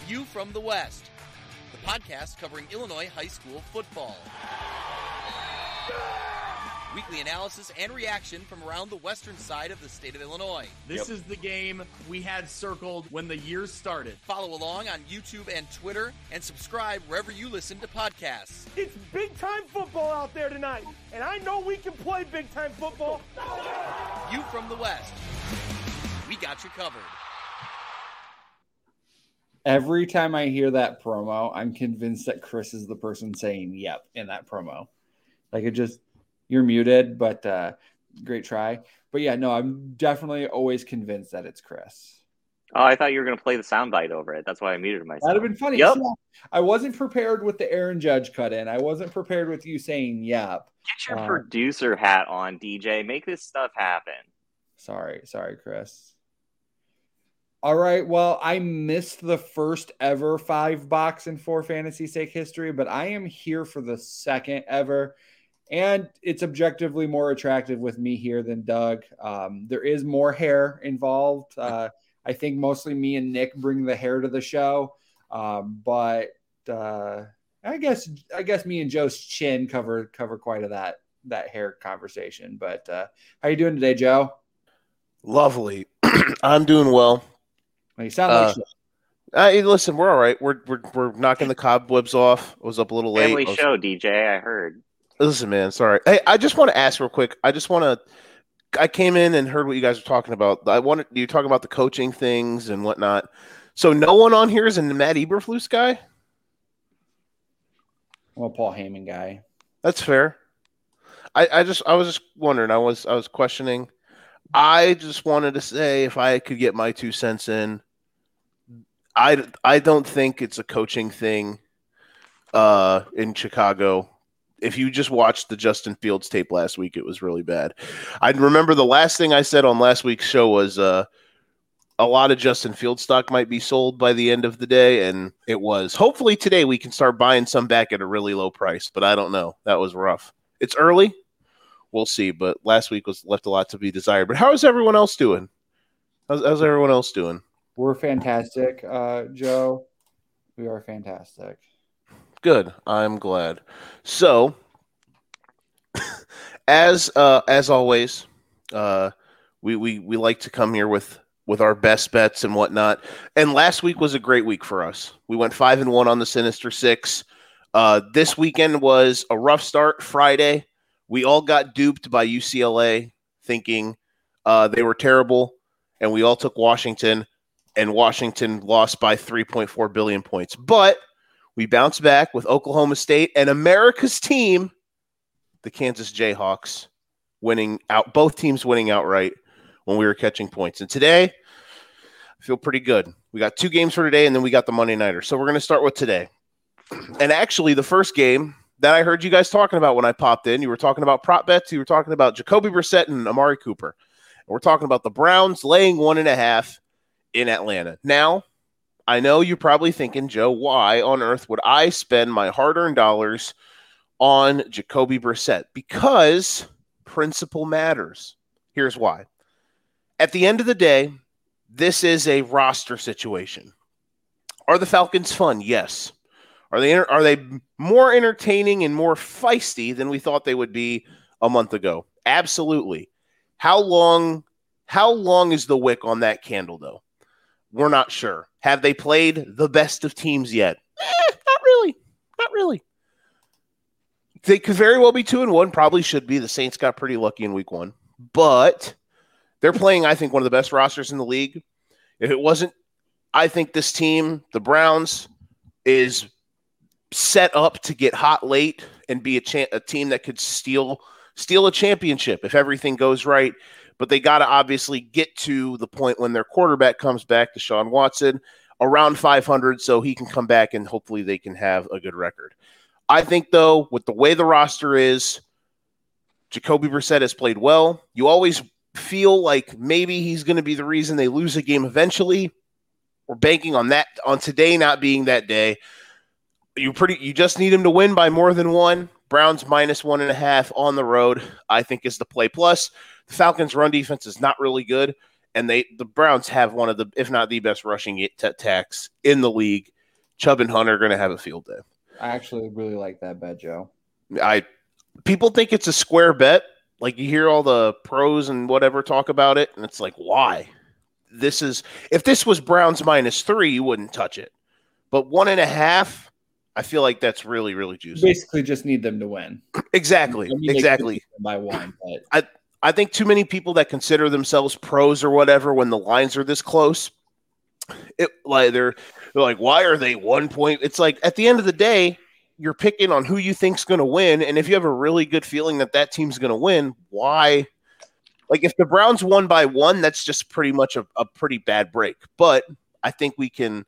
View from the West the podcast covering Illinois high school football. Weekly analysis and reaction from around the western side of the state of Illinois. This yep. is the game we had circled when the year started. Follow along on YouTube and Twitter and subscribe wherever you listen to podcasts. It's big time football out there tonight, and I know we can play big time football. View from the West. We got you covered. Every time I hear that promo, I'm convinced that Chris is the person saying "yep" in that promo. Like it just you're muted, but uh, great try. But yeah, no, I'm definitely always convinced that it's Chris. Oh, I thought you were going to play the soundbite over it. That's why I muted myself. That'd have been funny. Yep. I wasn't prepared with the Aaron Judge cut in. I wasn't prepared with you saying "yep." Get your uh, producer hat on, DJ. Make this stuff happen. Sorry, sorry, Chris. All right. Well, I missed the first ever five box in For Fantasy Sake history, but I am here for the second ever. And it's objectively more attractive with me here than Doug. Um, there is more hair involved. <laughs> Uh, I think mostly me and Nick bring the hair to the show. Um, but uh, I guess I guess me and Joe's chin cover cover quite a that that hair conversation. But uh, how you doing today, Joe? Lovely. <clears throat> I'm doing well. You sound like. Uh, hey, listen, we're all right. We're, we're we're knocking the cobwebs off. I was up a little late. Family was... show, DJ. I heard. Listen, man. Sorry. Hey, I just want to ask real quick. I just want to. I came in and heard what you guys were talking about. I wanted you talk about the coaching things and whatnot. So no one on here is a Matt Eberflus guy. Well, Paul Heyman guy. That's fair. I, I just I was just wondering. I was I was questioning. I just wanted to say if I could get my two cents in. I, I don't think it's a coaching thing uh, in Chicago. If you just watched the Justin Fields tape last week, it was really bad. I remember the last thing I said on last week's show was uh, a lot of Justin Fields stock might be sold by the end of the day, and it was. Hopefully today we can start buying some back at a really low price, but I don't know. That was rough. It's early. We'll see, but last week was left a lot to be desired. But how is everyone else doing? How's, how's everyone else doing? We're fantastic, uh, Joe. We are fantastic. Good. I'm glad. So, <coughs> as uh, as always, uh, we, we we like to come here with with our best bets and whatnot. And last week was a great week for us. We went five and one on the Sinister Six. Uh, this weekend was a rough start. Friday, we all got duped by UCLA, thinking uh, they were terrible, and we all took Washington and Washington lost by 3.4 billion points. But we bounce back with Oklahoma State and America's team, the Kansas Jayhawks, winning out, both teams winning outright when we were catching points. And today, I feel pretty good. We got two games for today, and then we got the Monday Nighter. So we're going to start with today. <clears throat> And actually, the first game that I heard you guys talking about when I popped in, you were talking about prop bets. You were talking about Jacoby Brissett and Amari Cooper. And we're talking about the Browns laying one and a half in Atlanta. Now, I know you're probably thinking, Joe, why on earth would I spend my hard earned dollars on Jacoby Brissett? Because principle matters. Here's why. At the end of the day, this is a roster situation. Are the Falcons fun? Yes. Are they are they more entertaining and more feisty than we thought they would be a month ago? Absolutely. How long how long is the wick on that candle though? We're not sure. Have they played the best of teams yet? Eh, not really. Not really. They could very well be two and one. Probably should be. The Saints got pretty lucky in week one, but they're playing, I think, one of the best rosters in the league. If it wasn't, I think this team, the Browns, is set up to get hot late and be a, cha- a team that could steal steal a championship if everything goes right. But they got to obviously get to the point when their quarterback comes back, Deshaun Watson, around 500, so he can come back and hopefully they can have a good record. I think, though, with the way the roster is, Jacoby Brissett has played well. You always feel like maybe he's going to be the reason they lose a game eventually. We're banking on that on today not being that day. You pretty you just need him to win by more than one. Browns minus one and a half on the road, I think is the play. Plus, the Falcons' run defense is not really good, and they the Browns have one of the, if not the best rushing attacks in the league. Chubb and Hunter are going to have a field day. I actually really like that bet, Joe. I people think it's a square bet. Like you hear all the pros and whatever talk about it, and it's like, why? This is if this was Browns minus three, you wouldn't touch it. But one and a half, I feel like that's really, really juicy. Basically, just need them to win. Exactly, I mean, exactly. by one, but I I think too many people that consider themselves pros or whatever when the lines are this close, it like they're, they're like, why are they one point? It's like at the end of the day, you're picking on who you think's going to win, and if you have a really good feeling that that team's going to win, why? Like if the Browns won by one, that's just pretty much a, a pretty bad break. But I think we can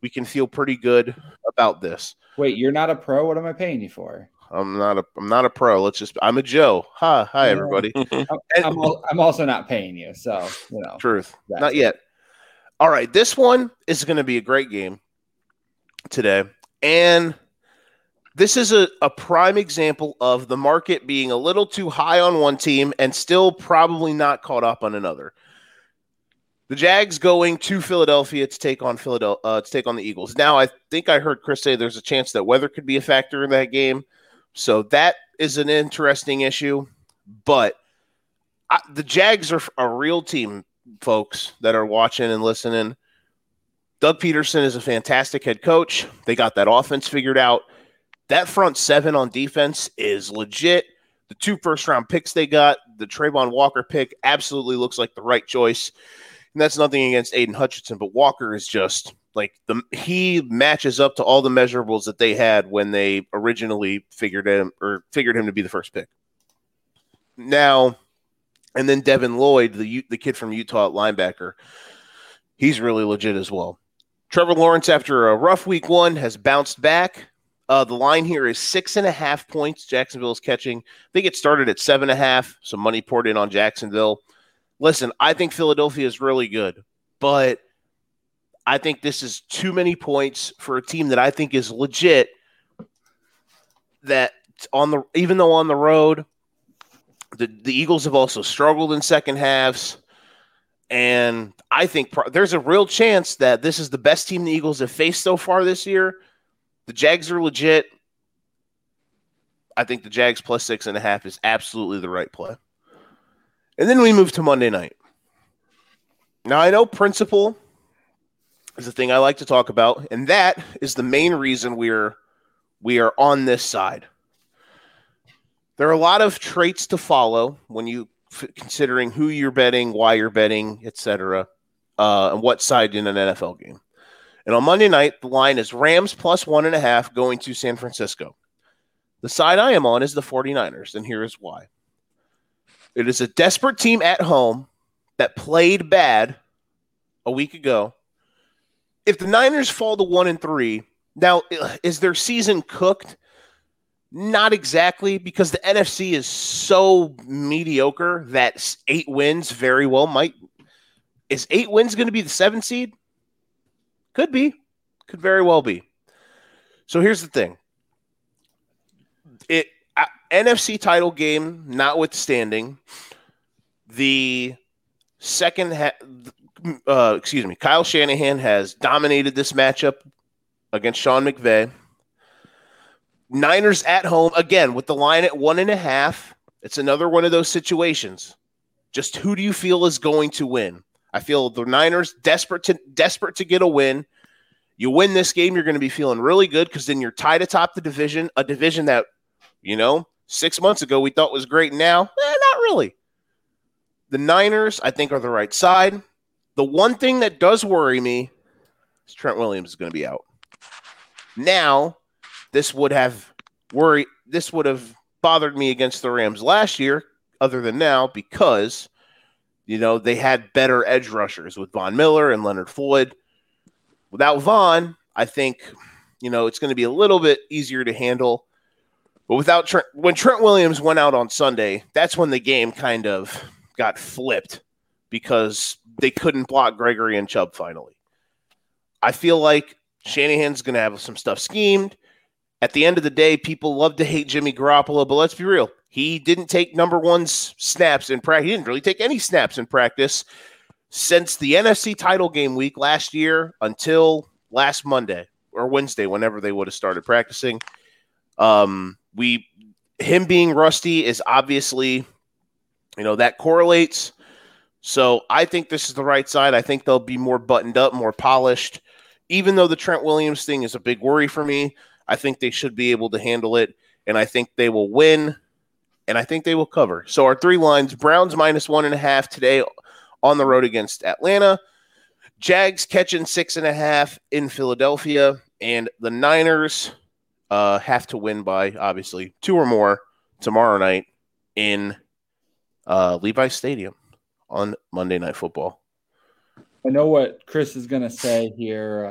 we can feel pretty good about this. wait, you're not a pro. What am I paying you for? I'm not a I'm not a pro. Let's just I'm a Joe. Hi, hi everybody. <laughs> I'm, I'm, al- I'm also not paying you, so you know. Truth. That's Not yet. All right, this one is going to be a great game today. And this is a, a prime example of the market being a little too high on one team and still probably not caught up on another. The Jags going to Philadelphia to take on Philadelphia uh, to take on the Eagles. Now, I think I heard Chris say there's a chance that weather could be a factor in that game, so that is an interesting issue. But I, the Jags are a real team, folks that are watching and listening. Doug Pederson is a fantastic head coach. They got that offense figured out. That front seven on defense is legit. The two first round picks they got, the Travon Walker pick, absolutely looks like the right choice. And that's nothing against Aidan Hutchinson, but Walker is just like the he matches up to all the measurables that they had when they originally figured him or figured him to be the first pick. Now, and then Devin Lloyd, the the kid from Utah at linebacker, he's really legit as well. Trevor Lawrence, after a rough week one, has bounced back. Uh, the line here is six and a half points. Jacksonville is catching. I think it started at seven and a half. Some money poured in on Jacksonville. Listen, I think Philadelphia is really good, but I think this is too many points for a team that I think is legit. That on the even though on the road, the the Eagles have also struggled in second halves. And I think pro- there's a real chance that this is the best team the Eagles have faced so far this year. The Jags are legit. I think the Jags plus six and a half is absolutely the right play. And then we move to Monday night. Now, I know principle is the thing I like to talk about, and that is the main reason we're we are on this side. There are a lot of traits to follow when you f- considering who you're betting, why you're betting, etc., uh, and what side in an NFL game. And on Monday night, the line is Rams plus one and a half going to San Francisco. The side I am on is the 49ers, and here is why. It is a desperate team at home that played bad a week ago. If the Niners fall to one and three, now is their season cooked? Not exactly, because the NFC is so mediocre that eight wins very well might. Is eight wins going to be the seven seed? Could be. Could very well be. So here's the thing. It uh, NFC title game notwithstanding, the second ha- uh, excuse me, Kyle Shanahan has dominated this matchup against Sean McVay. Niners at home again with the line at one and a half. It's another one of those situations. Just who do you feel is going to win? I feel the Niners desperate to desperate to get a win. You win this game, you're going to be feeling really good because then you're tied atop the division, a division that, you know, six months ago we thought was great. Now, eh, not really. The Niners, I think, are the right side. The one thing that does worry me is Trent Williams is going to be out. Now, this would have worried. This would have bothered me against the Rams last year, other than now, because you know they had better edge rushers with Von Miller and Leonard Floyd. Without Von, I think you know it's going to be a little bit easier to handle. But without Trent, when Trent Williams went out on Sunday, that's when the game kind of got flipped because they couldn't block Gregory and Chubb finally. I feel like Shanahan's going to have some stuff schemed. At the end of the day, people love to hate Jimmy Garoppolo, but let's be real. He didn't take number one snaps in practice. He didn't really take any snaps in practice since the NFC title game week last year until last Monday or Wednesday, whenever they would have started practicing. Um, we him being rusty is obviously, you know, that correlates. So I think this is the right side. I think they'll be more buttoned up, more polished. Even though the Trent Williams thing is a big worry for me, I think they should be able to handle it. And I think they will win. And I think they will cover. So our three lines Browns minus one and a half today on the road against Atlanta. Jags catching six and a half in Philadelphia. And the Niners uh, have to win by obviously two or more tomorrow night in uh, Levi Stadium on Monday Night Football. I know what Chris is going to say here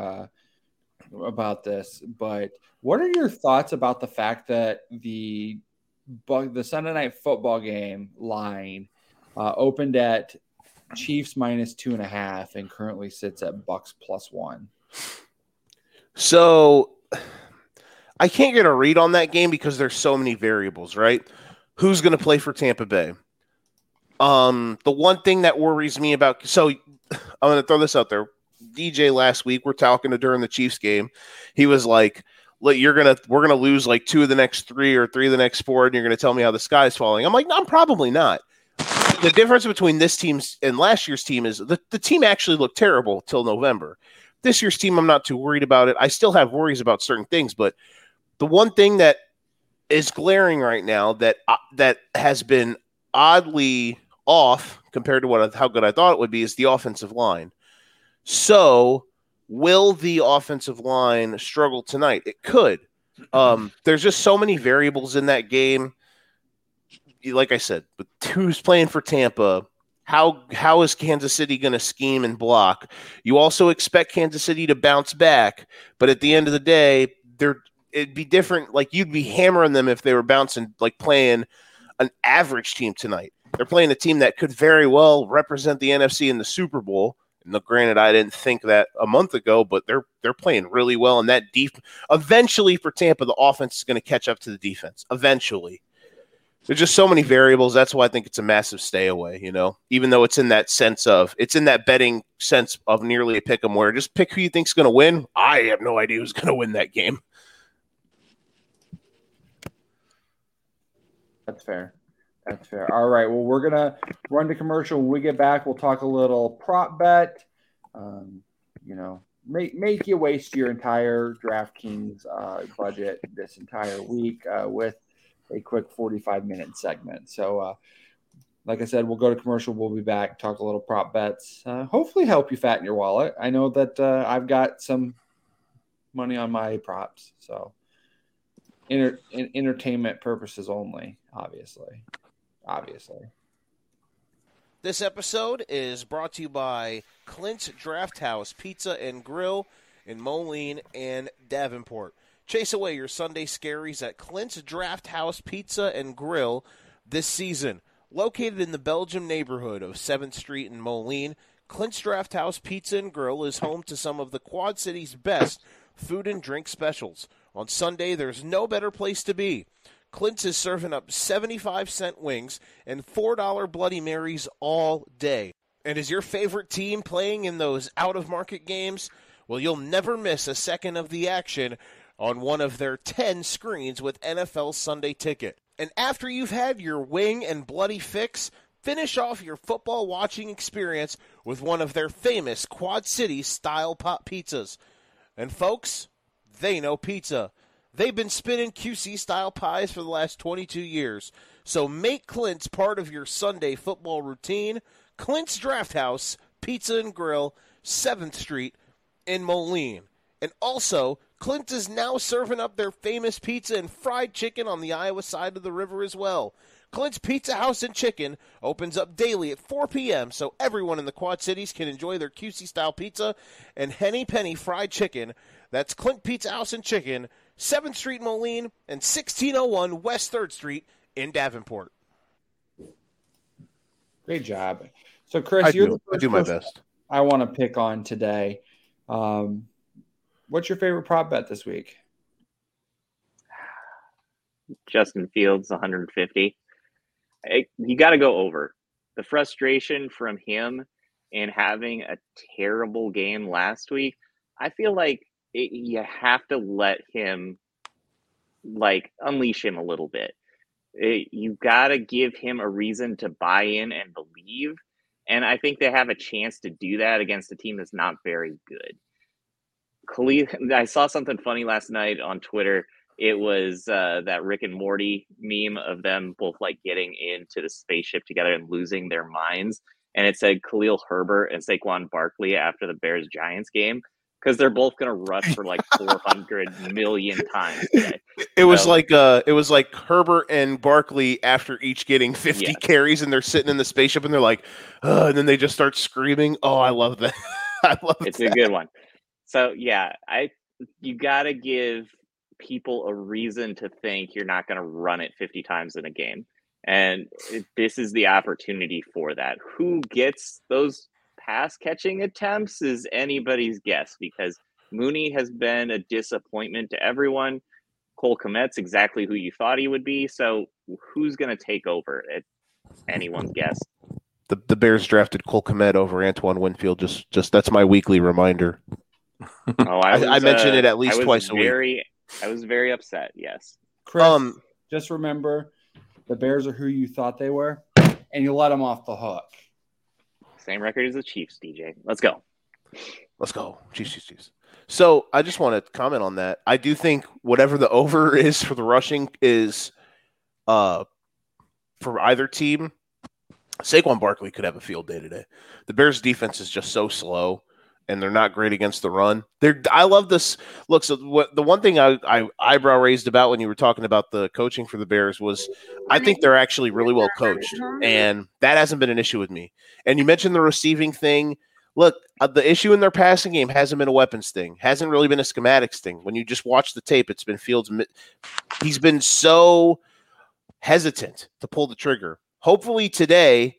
uh, about this, but what are your thoughts about the fact that the the Sunday Night Football game line uh, opened at Chiefs minus two and a half and currently sits at Bucks plus one? So I can't get a read on that game because there's so many variables, right? Who's going to play for Tampa Bay? Um, the one thing that worries me about so I'm to throw this out there. DJ last week, we're talking to during the Chiefs game. He was like, "Look, you're gonna we're gonna lose like two of the next three or three of the next four, and you're gonna tell me how the sky's falling." I'm like, "No, I'm probably not." The difference between this team's and last year's team is the, the team actually looked terrible till November. This year's team, I'm not too worried about it. I still have worries about certain things, but the one thing that is glaring right now that uh, that has been oddly off compared to what how good I thought it would be is the offensive line. So, will the offensive line struggle tonight? It could. Um, there's just so many variables in that game. Like I said, but who's playing for Tampa? How how is Kansas City going to scheme and block? You also expect Kansas City to bounce back, but at the end of the day, they're it'd be different. Like you'd be hammering them if they were bouncing, like playing an average team tonight. They're playing a team that could very well represent the NFC in the Super Bowl. And granted, I didn't think that a month ago, but they're they're playing really well. And that deep, eventually for Tampa, the offense is going to catch up to the defense. Eventually, there's just so many variables. That's why I think it's a massive stay away. You know, even though it's in that sense of it's in that betting sense of nearly a pick 'em where just pick who you think's going to win. I have no idea who's going to win that game. That's fair. That's fair. All right. Well, we're gonna run to commercial. When we get back, we'll talk a little prop bet. Um, you know, make make you waste your entire DraftKings uh, budget this entire week uh, with a quick forty-five minute segment. So, uh, like I said, we'll go to commercial. We'll be back. Talk a little prop bets. Uh, hopefully, help you fatten your wallet. I know that uh, I've got some money on my props. So, inter- entertainment purposes only, obviously obviously. This episode is brought to you by Clint's Draft House Pizza and Grill in Moline and Davenport. Chase away your Sunday scaries at Clint's Draft House Pizza and Grill this season. Located in the Belgium neighborhood of 7th Street in Moline, Clint's Draft House Pizza and Grill is home to some of the Quad City's best food and drink specials. On Sunday, there's no better place to be. Clint's is serving up 75 cent wings and $4 Bloody Marys all day. And is your favorite team playing in those out of market games? Well, you'll never miss a second of the action on one of their 10 screens with NFL Sunday Ticket. And after you've had your wing and bloody fix, finish off your football watching experience with one of their famous Quad City style pot pizzas. And folks, they know pizza. They've been spinning QC style pies for the last 22 years. So make Clint's part of your Sunday football routine. Clint's Draft House, Pizza and Grill, 7th Street in Moline. And also, Clint is now serving up their famous pizza and fried chicken on the Iowa side of the river as well. Clint's Pizza House and Chicken opens up daily at 4 p.m. so everyone in the Quad Cities can enjoy their QC style pizza and Henny Penny fried chicken. That's Clint Pizza House and Chicken, 7th Street Moline and 1601 West 3rd Street in Davenport. Great job. So, Chris, I you're do- the I do my best. I want to pick on today. Um, what's your favorite prop bet this week? Justin Fields 150. I- you got to go over. The frustration from him and having a terrible game last week, I feel like it, you have to let him like unleash him a little bit. It- you got to give him a reason to buy in and believe. And I think they have a chance to do that against a team that's not very good. Khalil, I saw something funny last night on Twitter. It was uh, that Rick and Morty meme of them both like getting into the spaceship together and losing their minds. And it said Khalil Herbert and Saquon Barkley after the Bears Giants game because they're both going to rush <laughs> for like 400 million times today. It was So- like uh, it was like Herbert and Barkley after each getting 50 Yes. carries, and they're sitting in the spaceship, and they're like, "Ugh," and then they just start screaming. Oh, I love that! <laughs> I love it. it's that. a good one. So yeah, I you got to give people a reason to think you're not going to run it 50 times in a game. And this is the opportunity for that. Who gets those pass catching attempts is anybody's guess because Mooney has been a disappointment to everyone. Cole Kmet's exactly who you thought he would be. So who's going to take over? It's anyone's guess. The, the Bears drafted Cole Kmet over Antoine Winfield. Just just that's my weekly reminder. Oh, I- I mention uh, it at least I was twice a week. I was very upset. Yes. Chris, Um, just remember the Bears are who you thought they were, and you let them off the hook. Same record as the Chiefs, DJ. Let's go. Let's go. Chiefs, Chiefs, Chiefs. So I just want to comment on that. I do think whatever the <laughs> over is for the rushing is uh for either team, Saquon Barkley could have a field day today. The Bears defense is just so slow and they're not great against the run. They're I love this look, so what the one thing I, I eyebrow raised about when you were talking about the coaching for the Bears was I think they're actually really well coached. And that hasn't been an issue with me. And you mentioned the receiving thing look, uh, the issue in their passing game hasn't been a weapons thing, hasn't really been a schematics thing. When you just watch the tape, it's been Fields. He's been so hesitant to pull the trigger. Hopefully today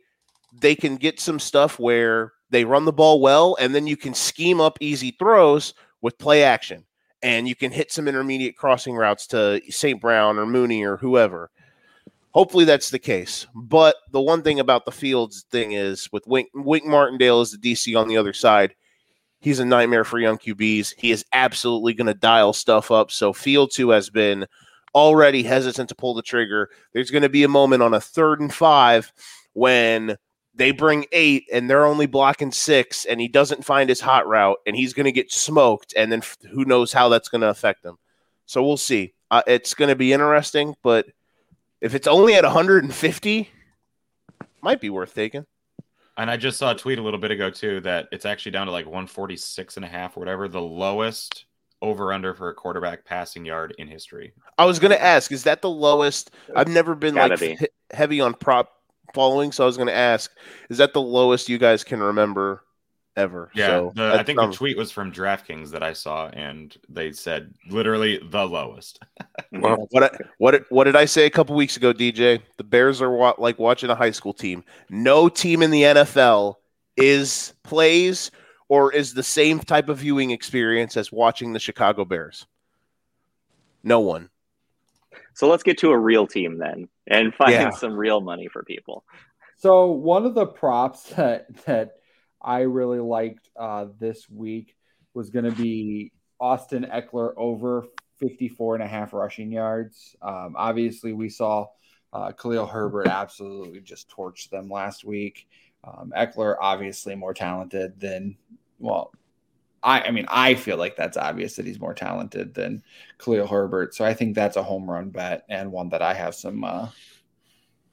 they can get some stuff where they run the ball well, and then you can scheme up easy throws with play action, and you can hit some intermediate crossing routes to St. Brown or Mooney or whoever. Hopefully that's the case. But the one thing about the Fields thing is with Wink, Wink Martindale as the DC on the other side, he's a nightmare for young QBs. He is absolutely going to dial stuff up. So Fields, who has been already hesitant to pull the trigger, there's going to be a moment on a third and five when they bring eight and they're only blocking six and he doesn't find his hot route and he's going to get smoked. And then f- who knows how that's going to affect him. So we'll see. Uh, it's going to be interesting, but if it's only at 150, might be worth taking. And I just saw a tweet a little bit ago too that it's actually down to like 146 and a half or whatever, the lowest over under for a quarterback passing yard in history. I was going to ask, is that the lowest? I've never been Gotta like be. he- heavy on prop following, so I was going to ask, is that the lowest you guys can remember ever? Yeah, so the, I that think the tweet was from DraftKings that I saw, and they said literally the lowest. <laughs> Well, what I, what did- what did I say a couple weeks ago, DJ? The Bears are wa- like watching a high school team. No team in the NFL is plays or is the same type of viewing experience as watching the Chicago Bears? No one. So let's get to a real team then and find Yeah. some real money for people. So one of the props <laughs> that that I really liked uh, this week was going to be Austin Ekeler over 54 and a half rushing yards. Um, obviously, we saw uh, Khalil Herbert absolutely just torch them last week. Um, Eckler obviously more talented than well. I, I mean, I feel like that's obvious that he's more talented than Khalil Herbert. So I think that's a home run bet and one that I have some uh,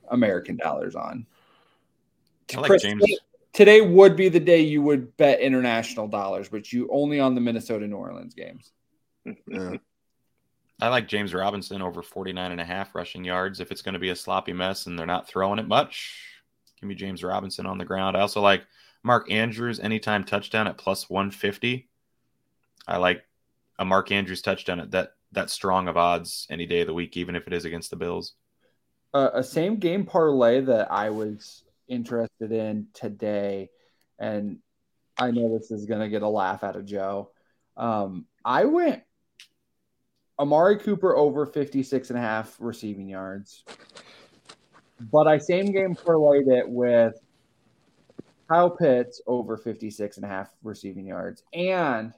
American dollars on. I like Chris, James. today- Today would be the day you would bet international dollars, but you only on the Minnesota New Orleans games. I like James Robinson over 49 and a half rushing yards. If it's going to be a sloppy mess and they're not throwing it much, give me James Robinson on the ground. I also like Mark Andrews anytime touchdown at plus 150. I like a Mark Andrews touchdown at that that strong of odds any day of the week, even if it is against the Bills. Uh, a same game parlay that I was interested in today, and I know this is going to get a laugh out of Joe. Um, I went Amari Cooper over 56 and a half receiving yards, but I same game parlayed it with Kyle Pitts over 56 and a half receiving yards and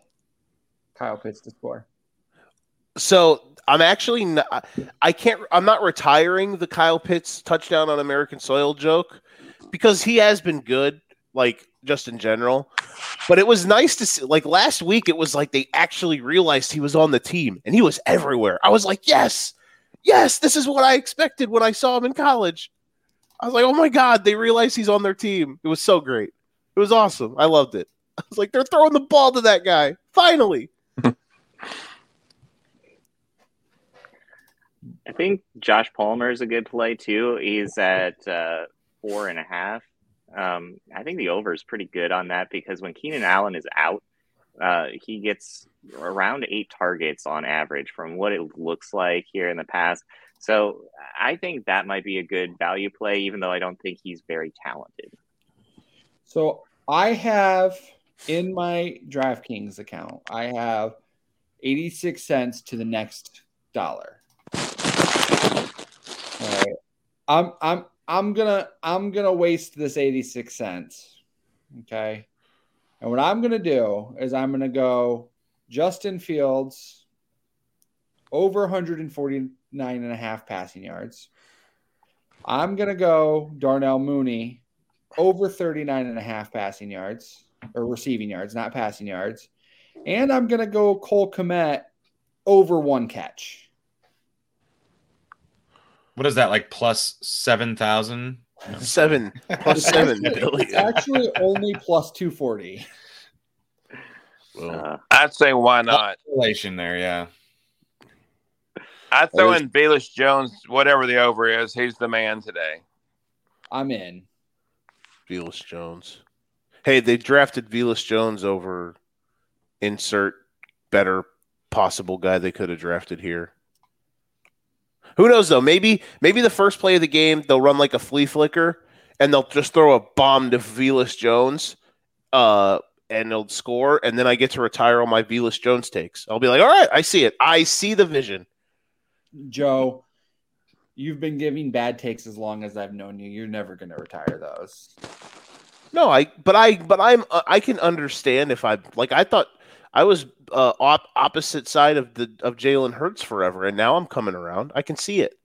Kyle Pitts to score. So I'm actually not, I can't I'm not retiring the Kyle Pitts touchdown on American soil joke because he has been good like just in general. But it was nice to see like last week it was like they actually realized he was on the team and he was everywhere. I was like, "Yes. Yes, this is what I expected when I saw him in college." I was like, "Oh my god, they realize he's on their team." It was so great. It was awesome. I loved it. <laughs> I was like, "They're throwing the ball to that guy." Finally. <laughs> I think Josh Palmer is a good play too. He's at uh, four and a half. Um, I think the over is pretty good on that because when Keenan Allen is out, uh, he gets around eight targets on average from what it looks like here in the past. So I think that might be a good value play, even though I don't think he's very talented. So I have in my DraftKings account, I have 86 cents to the next dollar. All right. I'm I'm I'm gonna I'm gonna waste this 86 cents. Okay. And what I'm gonna do is I'm gonna go Justin Fields over 149 and a half passing yards. I'm gonna go Darnell Mooney over 39 and a half passing yards or receiving yards, not passing yards. And I'm going to go Cole Kmet over one catch. What is that like plus 7,000? <laughs> Seven plus seven It's billion. actually only plus 240. Uh, I'd say why not? Relation there, yeah. I'd throw There's- in Velus Jones, whatever the over is. He's the man today. I'm in. Velus Jones. Hey, they drafted Velus Jones over insert better possible guy they could have drafted here. Who knows though? Maybe maybe the first play of the game they'll run like a flea flicker and they'll just throw a bomb to Velus Jones, uh, and they'll score, and then I get to retire all my Velus Jones takes. I'll be like, all right, I see it. I see the vision. Joe, you've been giving bad takes as long as I've known you. You're never going to retire those. No, I but I but I'm uh, I can understand if I like I thought I was uh, op- opposite side of the of Jalen Hurts forever, and now I'm coming around. I can see it.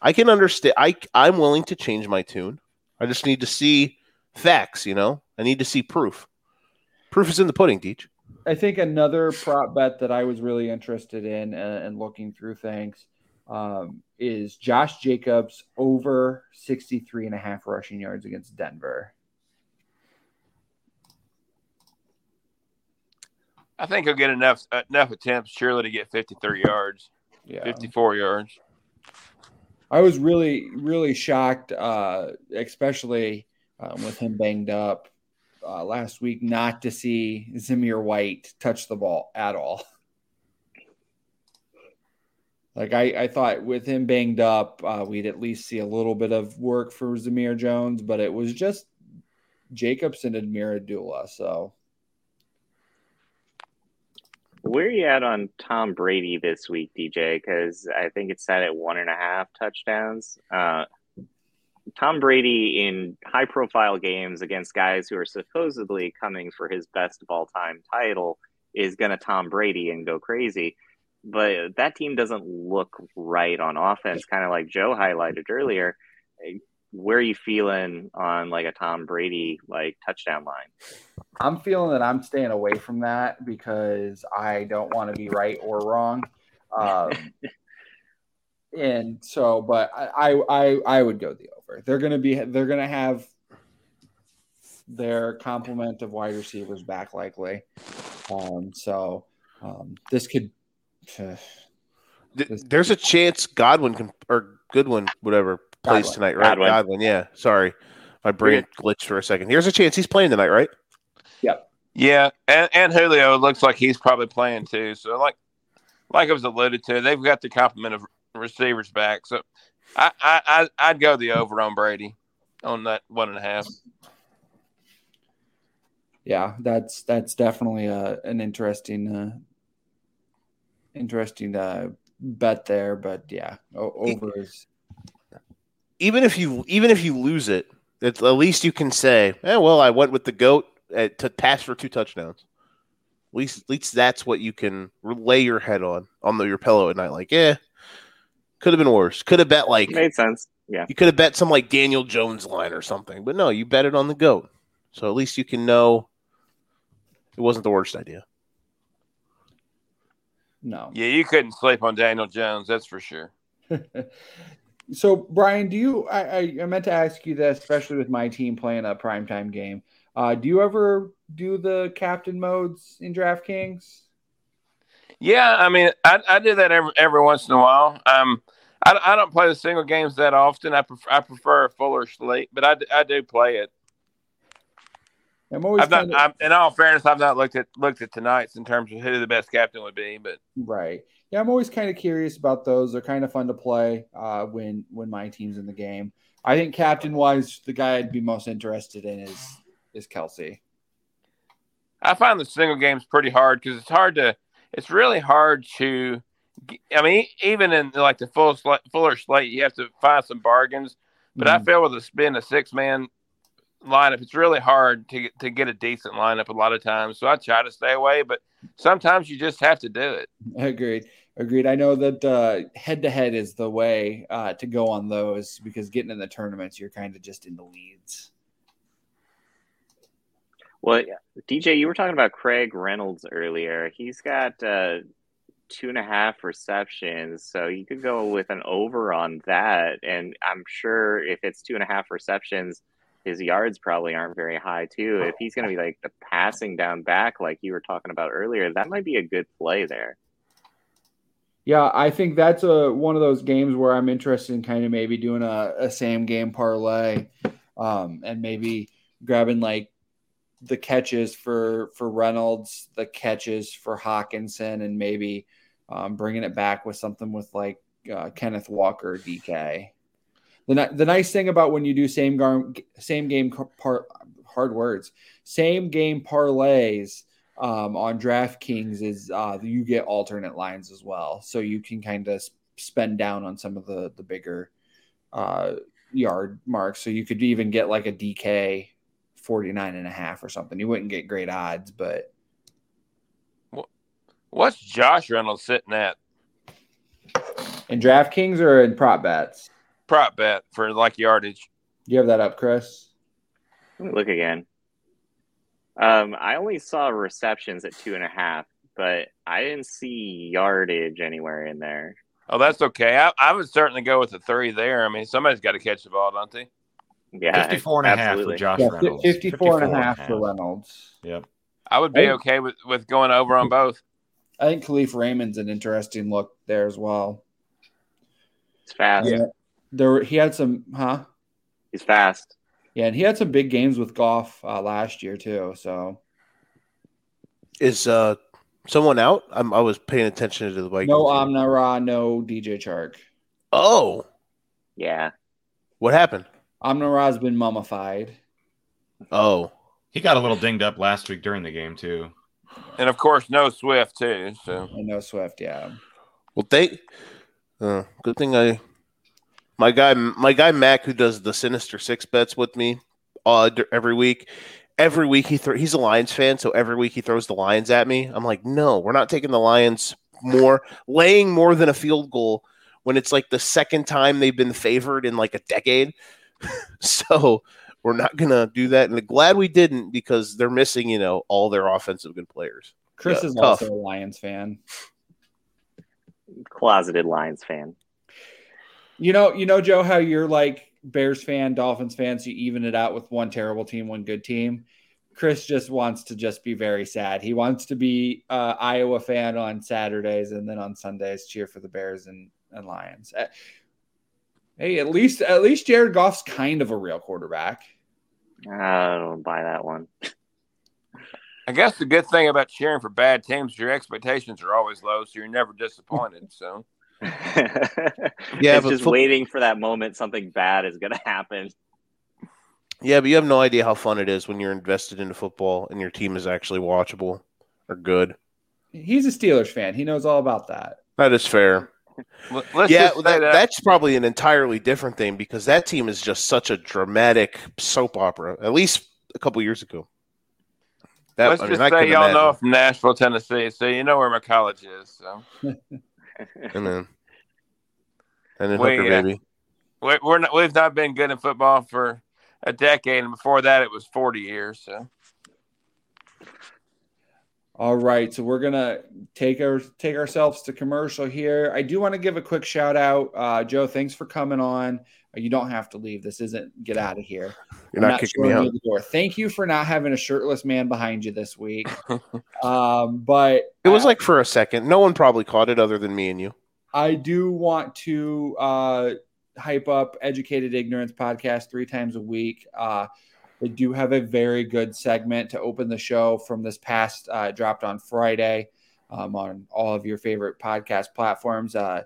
I can understand. I I'm willing to change my tune. I just need to see facts. You know, I need to see proof. Proof is in the pudding, Deej. I think another prop bet that I was really interested in uh, and looking through things um, is Josh Jacobs over 63 and a half rushing yards against Denver. I think he'll get enough enough attempts surely to get 53 yards, Yeah. 54 yards. I was really, really shocked, uh, especially um, with him banged up uh, last week, not to see Zamir White touch the ball at all. Like I, I thought with him banged up, uh, we'd at least see a little bit of work for Zamir Jones, but it was just Jacobs and Ameer Abdullah. So Where are you at on Tom Brady this week, DJ? Because I think it's set at one and a half touchdowns. Uh, Tom Brady in high profile games against guys who are supposedly coming for his best of all time title is going to Tom Brady and go crazy. But that team doesn't look right on offense, kind of like Joe highlighted earlier. Where are you feeling on like a Tom Brady like touchdown line? I'm feeling that I'm staying away from that because I don't want to be right or wrong. Um, <laughs> and so, but I, I, I would go the over. They're gonna be, they're gonna have their complement of wide receivers back likely. Um, so um, this could. Uh, Th- <sighs> There's a chance Godwin can or Goodwin, whatever, plays Godwin. tonight, right? Godwin. Godwin, yeah. Sorry, my brain glitched for a second. Here's a chance he's playing tonight, right? Yep. Yeah, and, and Julio looks like he's probably playing too. So like like I was alluded to, they've got the complement of receivers back. So I I I- I'd go the over on Brady on that one and a half. yeah, that's that's definitely a, an interesting, uh, interesting uh, bet there. But yeah, over is Even if you even if you lose it, at at least you can say, "Eh, well, I went with the goat uh, to pass for two touchdowns." At least, at least that's what you can lay your head on on the, your pillow at night. Like, yeah, could have been worse. Could have bet like Made sense. Yeah. You could have bet some like Daniel Jones line or something, but no, you bet it on the goat. So at least you can know it wasn't the worst idea. no. Yeah, you couldn't sleep on Daniel Jones, that's for sure. <laughs> So, Brian, do you? I, I, I meant to ask you this, especially with my team playing a primetime game. Uh, do you ever do the captain modes in DraftKings? Yeah, I mean, I, I do that every every once in a while. Um, I, I don't play the single games that often. I prefer I prefer a fuller slate, but I, I do play it. I'm always I've not. I'm, in all fairness, I've not looked at looked at tonight's in terms of who the best captain would be. But right. Yeah, I'm always kind of curious about those. They're kind of fun to play uh, when when my team's in the game. I think captain wise, the guy I'd be most interested in is is Kelce. I find the single games pretty hard because it's hard to. It's really hard to. I mean, even in like the full sl- fuller slate, you have to find some bargains. But I Mhm. feel with a spin a six man lineup, it's really hard to get, to get a decent lineup a lot of times. So I try to stay away, but sometimes you just have to do it. Agreed. Agreed. I know that head to head is the way uh, to go on those because getting in the tournaments, you're kind of just in the leads. Well, DJ, you were talking about Craig Reynolds earlier. He's got uh, two and a half receptions, so you could go with an over on that. And I'm sure if it's two and a half receptions, his yards probably aren't very high too. If he's going to be like the passing down back, like you were talking about earlier, that might be a good play there. Yeah, I think that's a one of those games where I'm interested in kind of maybe doing a, a same game parlay, um, and maybe grabbing like the catches for for Reynolds, the catches for Hockenson, and maybe um, bringing it back with something with like uh, Kenneth Walker, DK. The the nice thing about when you do same game same game par hard words same game parlays um, on DraftKings is uh, you get alternate lines as well, so you can kind of spend down on some of the the bigger uh, yard marks. So you could even get like a DK 49 and a half or something. You wouldn't get great odds, but What's Josh Reynolds sitting at in DraftKings or in prop bets, prop bet for like yardage? do you have that up, Chris? Let me look again. Um, I only saw receptions at two and a half, but I didn't see yardage anywhere in there. Oh, that's okay. I, I would certainly go with the three there. I mean, somebody's got to catch the ball, don't they? Yeah, 54 and a half for Josh Yeah, Reynolds. 54 and a half for Reynolds. Yep. I would be Hey. okay with, with going over on both. I think Kalif Raymond's an interesting look there as well. It's fast. Yeah. There, he had some, huh? He's fast. Yeah, and he had some big games with Goff uh, last year too. So Is uh someone out? I'm, I was paying attention to the Vikings. no Amna Ra, no DJ Chark. Oh, Yeah. what happened? Amon-Ra's been mummified. Oh, He got a little dinged up last week during the game too. And of course, no Swift too. So I know Swift, yeah. well, they. Uh, good thing I. My guy, my guy Mac, who does the Sinister Six bets with me, uh, every week. Every week he throw. He's a Lions fan, so every week he throws the Lions at me. I'm like, no, we're not taking the Lions more, laying more than a field goal when it's like the second time they've been favored in like a decade. <laughs> so we're not gonna do that. And glad we didn't because they're missing, you know, all their offensive good players. Chris Yeah, is tough. also a Lions fan. Closeted Lions fan. You know, you know, Joe, how you're like Bears fan, Dolphins fan, so you even it out with one terrible team, one good team. Chris just wants to just be very sad. He wants to be uh, Iowa fan on Saturdays and then on Sundays cheer for the Bears and, and Lions. Hey, at least at least Jared Goff's kind of a real quarterback. I don't buy that one. I guess the good thing about cheering for bad teams, is your expectations are always low, so you're never disappointed. <laughs> So Yeah, it's but just fo- waiting for that moment something bad is going to happen. Yeah, but you have no idea how fun it is when you're invested into football and your team is actually watchable or good. He's a Steelers fan. He knows all about that. That is fair. Let's yeah, that, that, that's probably an entirely different thing because that team is just such a dramatic soap opera. At least a couple years ago. That, let's I mean, just say y'all know from Nashville, Tennessee, so you know where my college is. So And <laughs> then, and then We, Hooker, uh, baby. we, we're not, we've not been good in football for a decade, and before that, it was 40 years. So All right, so we're gonna take our take ourselves to commercial here. I do want to give a quick shout out, uh, Joe. Thanks for coming on. You don't have to leave. This isn't get out of here. <laughs> You're I'm not kicking me out. the door. Thank you for not having a shirtless man behind you this week. <laughs> um, but It was like for a second. No one probably caught it other than me and you. I do want to uh, hype up Educated Ignorance podcast three times a week. Uh, they do have a very good segment to open the show from this past uh, dropped on Friday um, on all of your favorite podcast platforms. Uh,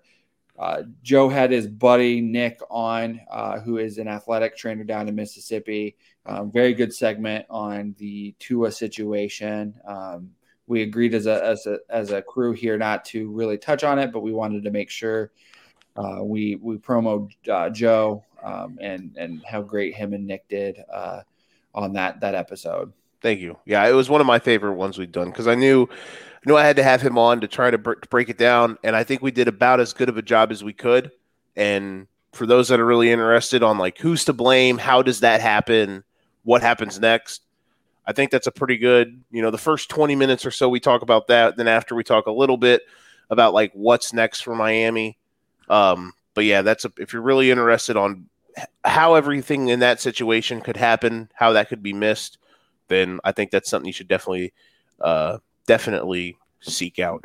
uh, Joe had his buddy Nick on, uh, who is an athletic trainer down in Mississippi. Um, very good segment on the Tua situation. Um, we agreed as a, as a as a crew here not to really touch on it, but we wanted to make sure uh, we we promo uh, Joe um, and and how great him and Nick did uh, on that that episode. Thank you. Yeah, it was one of my favorite ones we've done because I knew, I knew I had to have him on to try to br- break it down, and I think we did about as good of a job as we could. And for those that are really interested on like who's to blame, how does that happen, what happens next, I think that's a pretty good. You know, the first twenty minutes or so we talk about that. Then after we talk a little bit about like what's next for Miami. Um, but yeah, that's a, if you're really interested on how everything in that situation could happen, how that could be missed then I think that's something you should definitely, uh, definitely seek out.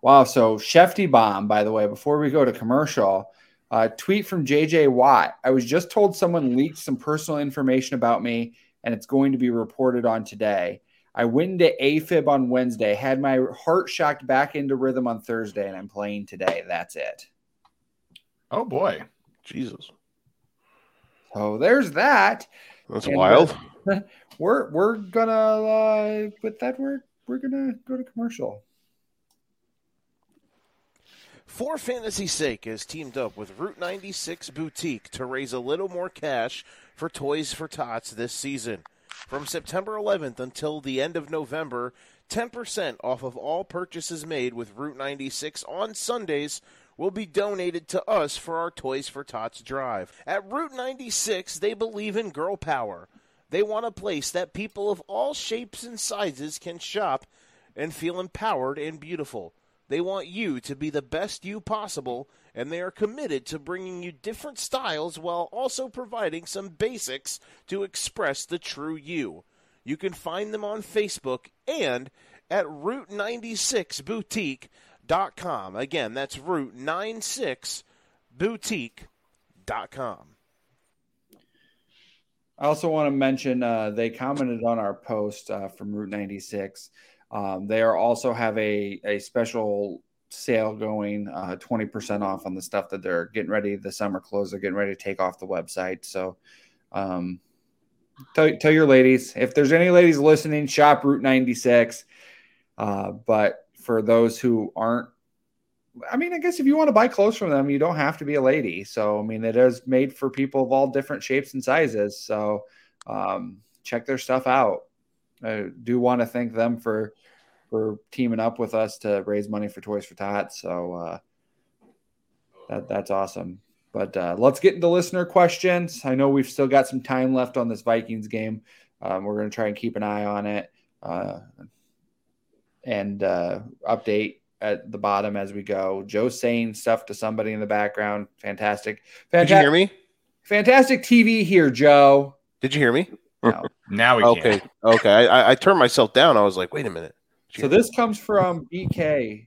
Wow. So Schefty Bomb, by the way, before we go to commercial, uh, tweet from JJ Watt. I was just told someone leaked some personal information about me, and it's going to be reported on today. I went into AFib on Wednesday, had my heart shocked back into rhythm on Thursday, and I'm playing today. That's it. Oh boy. Jesus, So there's that. that's And, wild. uh, <laughs> we're we're gonna uh, with that we're we're gonna go to commercial. For Fantasy's sake has teamed up with Route 96 Boutique to raise a little more cash for Toys for Tots this season. From September 11th until the end of November, 10% off of all purchases made with Route 96 on Sundays will be donated to us for our Toys for Tots drive. At Route 96, they believe in girl power. They want a place that people of all shapes and sizes can shop and feel empowered and beautiful. They want you to be the best you possible, and they are committed to bringing you different styles while also providing some basics to express the true you. You can find them on Facebook and at Route96Boutique.com. Again, that's Route96Boutique.com. I also want to mention uh, they commented on our post uh, from Route 96. Um, they are also have a, a special sale going, uh, 20% off on the stuff that they're getting ready. The summer clothes they're getting ready to take off the website. So um, tell, tell your ladies if there's any ladies listening, shop Route 96. Uh, but for those who aren't, I mean, I guess if you want to buy clothes from them, you don't have to be a lady. So, I mean, it is made for people of all different shapes and sizes. So, um, check their stuff out. I do want to thank them for for teaming up with us to raise money for Toys for Tots. So uh, that that's awesome. But uh, let's get into listener questions. I know we've still got some time left on this Vikings game. Um, we're going to try and keep an eye on it uh, and uh, update at the bottom as we go. Joe saying stuff to somebody in the background. Fantastic. Did you hear me? Fantastic TV here, Joe. Did you hear me? No. <laughs> Now we Okay. can. Okay. I, I- I turned myself down. I was like, wait a minute. Did So this comes from BK,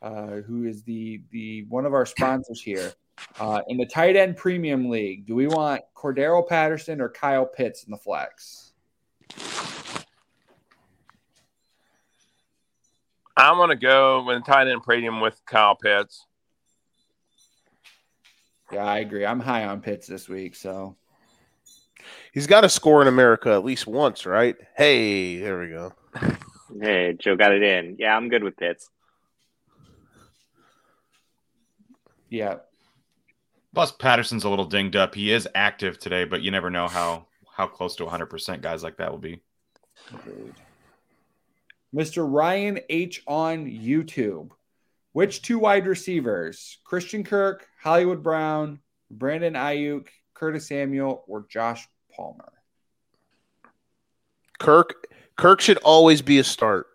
uh, who is the the one of our sponsors here. Uh, in the tight end premium league, do we want Cordarrelle Patterson or Kyle Pitts in the flex? I'm gonna go with tight end premium with Kyle Pitts. Yeah, I agree. I'm high on Pitts this week, so He's got to score in America at least once, right? Hey, there we go. <laughs> Hey, Joe got it in. Yeah, I'm good with Pitts. yeah. Plus, Patterson's a little dinged up. He is active today, but you never know how how close to 100% guys like that will be. Agreed. Mr. Ryan H on YouTube. Which two wide receivers? Christian Kirk, Hollywood Brown, Brandon Aiyuk, Curtis Samuel, or Josh Palmer? Kirk Kirk should always be a start.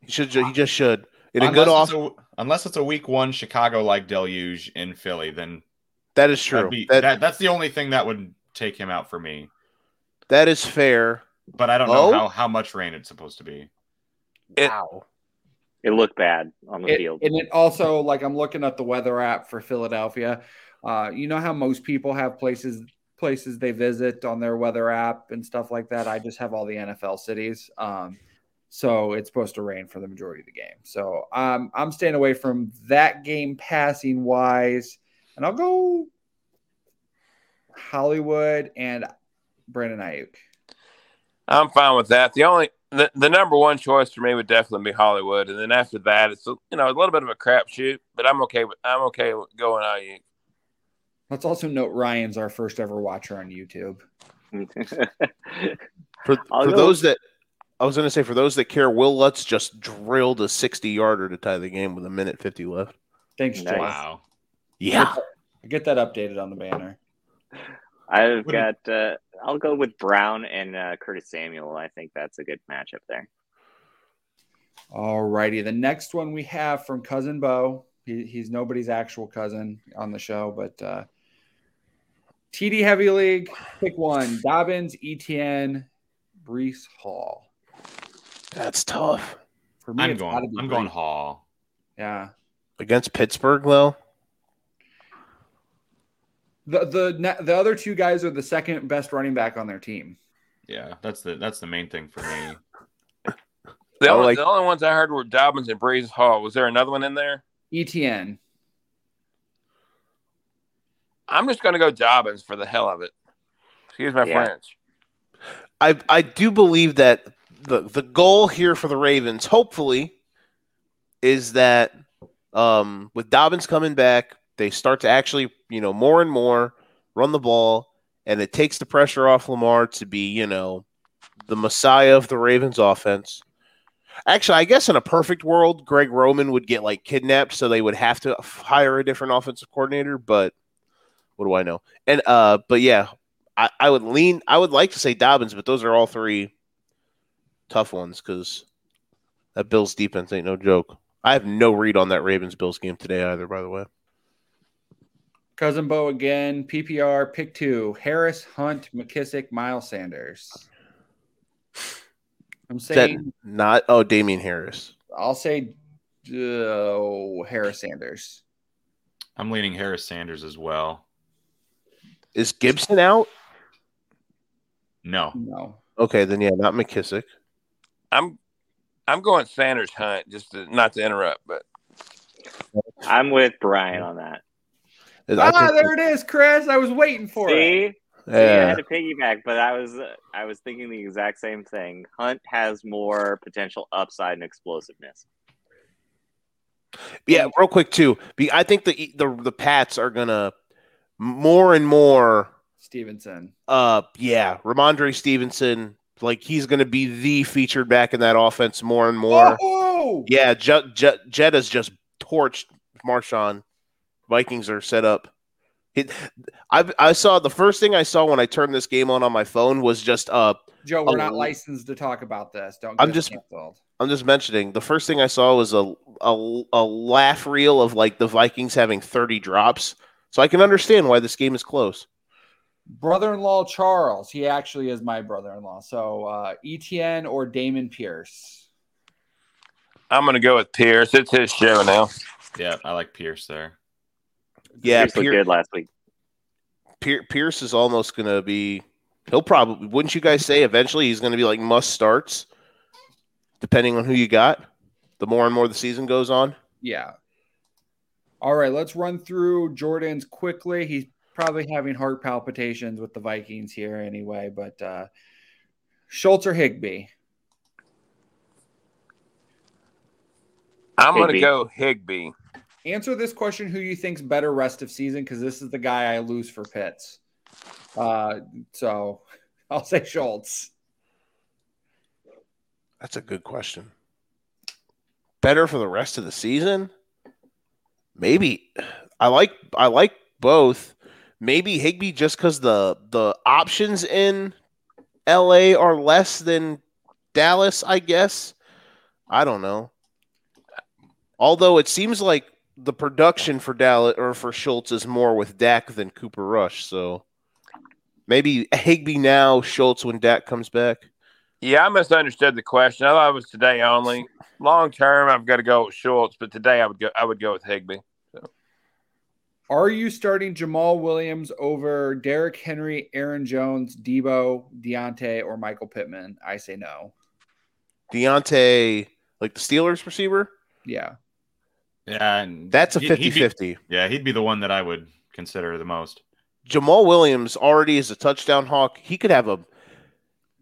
He should. He just should. In a good unless, off. it's a, unless it's a week one Chicago like deluge in Philly, then That is true. be, that, that, that's the only thing that would take him out for me. that is fair. But I don't know Oh? how, how much rain it's supposed to be. It- wow. It looked bad on the It- field. and it also, like, I'm looking at the weather app for Philadelphia. Uh, you know how most people have places places they visit on their weather app and stuff like that. I just have all the NFL cities. Um, so it's supposed to rain for the majority of the game. So um, I'm staying away from that game passing wise, and I'll go Hollywood and Brandon Aiyuk. I'm fine with that. The only the, the number one choice for me would definitely be Hollywood, and then after that, it's a, you know a little bit of a crapshoot, but I'm okay with I'm okay with going Aiyuk. Let's also note Ryan's our first ever watcher on YouTube. <laughs> For, for those that I was going to say, for those that care, Wil Lutz just drilled a 60 yarder to tie the game with a minute 50 left. Thanks, Nice. Joe. Wow. Yeah. Get that updated on the banner. I've got. Uh, I'll go with Brown and uh, Curtis Samuel. I think that's a good matchup there. All righty. The next one we have from Cousin Bo. He, he's nobody's actual cousin on the show, but uh, TD Heavy League, pick one Dobbins, ETN, Breece Hall. That's tough. For me, I'm going. I'm going Hall. Yeah. Against Pittsburgh, though? The, the the other two guys are the second best running back on their team. Yeah, that's the that's the main thing for me. The only, like- the only ones I heard were Dobbins and Breece Hall. Was there another one in there? ETN. I'm just going to go Dobbins for the hell of it. Excuse my Yeah. French. I I do believe that the the goal here for the Ravens, hopefully, is that um, with Dobbins coming back, they start to actually, you know, more and more run the ball, and it takes the pressure off Lamar to be, you know, the messiah of the Ravens offense. Actually, I guess in a perfect world, Greg Roman would get like kidnapped, so they would have to hire a different offensive coordinator. But what do I know? And uh, but yeah, I, I would lean. I would like to say Dobbins, but those are all three tough ones because that Bills defense ain't no joke. I have no read on that Ravens Bills game today either. By the way, Cousin Bo again. PPR, pick two Harris, Hunt, McKissic, Miles Sanders. I'm is that saying, not? Oh, Damien Harris. I'll say uh, Harris Sanders. I'm leaning Harris Sanders as well. Is Gibson out? No, No. Okay, then yeah, not McKissic. I'm I'm going Sanders Hunt just to, not to interrupt, but I'm with Brian on that. I Ah, there it is, Chris. I was waiting for it. See, See, I had Yeah. to piggyback, but I was uh, I was thinking the exact same thing. Hunt has more potential upside and explosiveness. Yeah, real quick too. I think the the the Pats are gonna more and more. Stevenson. Uh, yeah, Rhamondre Stevenson, like he's gonna be the featured back in that offense more and more. Oh, Yeah, J- J- Jetta's just torched Marshawn. Vikings are set up. It, I I saw the first thing I saw when I turned this game on on my phone was just uh Joe, we're a- not licensed to talk about this. Don't. I'm just- canceled. I'm just mentioning the first thing I saw was a, a a laugh reel of like the Vikings having 30 drops. So I can understand why this game is close. brother-in-law Charles. He actually is my brother-in-law. So uh, ETN or Dameon Pierce. I'm going to go with Pierce. It's his show now. Yeah, I like Pierce there. Yeah, Pierce looked Pier- good last week. Pier- Pierce is almost going to be. He'll probably wouldn't you guys say eventually he's going to be like must starts, depending on who you got. The more and more the season goes on. Yeah. All right, let's run through Jordan's quickly. He's probably having heart palpitations with the Vikings here anyway, but uh Schultz or Higbee? I'm going to go Higbee. Answer this question who you think's better rest of season because this is the guy I lose for Pitts. Uh so <laughs> I'll say Schultz. That's a good question. Better for the rest of the season? Maybe. I like I like both. Maybe Higbee just because the the options in LA are less than Dallas, I guess. I don't know. Although it seems like the production for Dallas or for Schultz is more with Dak than Cooper Rush, so maybe Higbee now, Schultz when Dak comes back. Yeah, I misunderstood the question. I thought it was today only. Long term, I've got to go with Schultz, but today I would go. I would go with Higbee. Are you starting Jamaal Williams over Derrick Henry, Aaron Jones, Deebo, Diontae, or Michael Pittman? I say no. Diontae, like the Steelers receiver, Yeah. Yeah, and that's a he- 50 he'd be- 50. Yeah, he'd be the one that I would consider the most. Jamaal Williams already is a touchdown hawk. He could have a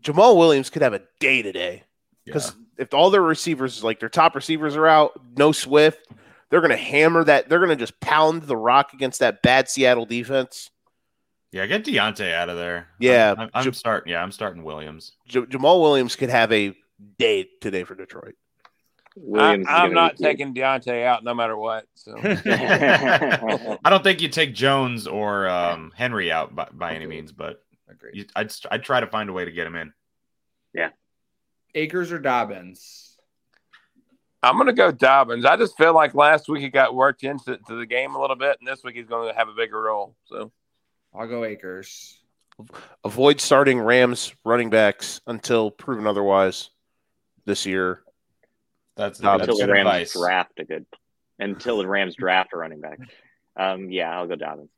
Jamaal Williams could have a day today because if all their receivers, like their top receivers, are out, no Swift, they're going to hammer that. They're going to just pound the rock against that bad Seattle defense. Yeah, get Diontae out of there. Yeah, I'm, I'm J- starting. Yeah, I'm starting Williams. J- Jamaal Williams could have a day today for Detroit. Williams I, I'm not be- taking Diontae out no matter what. So <laughs> <laughs> I don't think you take Jones or um, Henry out by, by any means, but you, I'd I'd try to find a way to get him in. Yeah, Akers or Dobbins? I'm going to go Dobbins. I just feel like last week he got worked into to the game a little bit, and this week he's going to have a bigger role. So I'll go Akers. Avoid starting Rams running backs until proven otherwise this year. That's, Dobbins. that's until the Rams advice. draft a good until the Rams draft a running back. Um, yeah, I'll go Dobbins.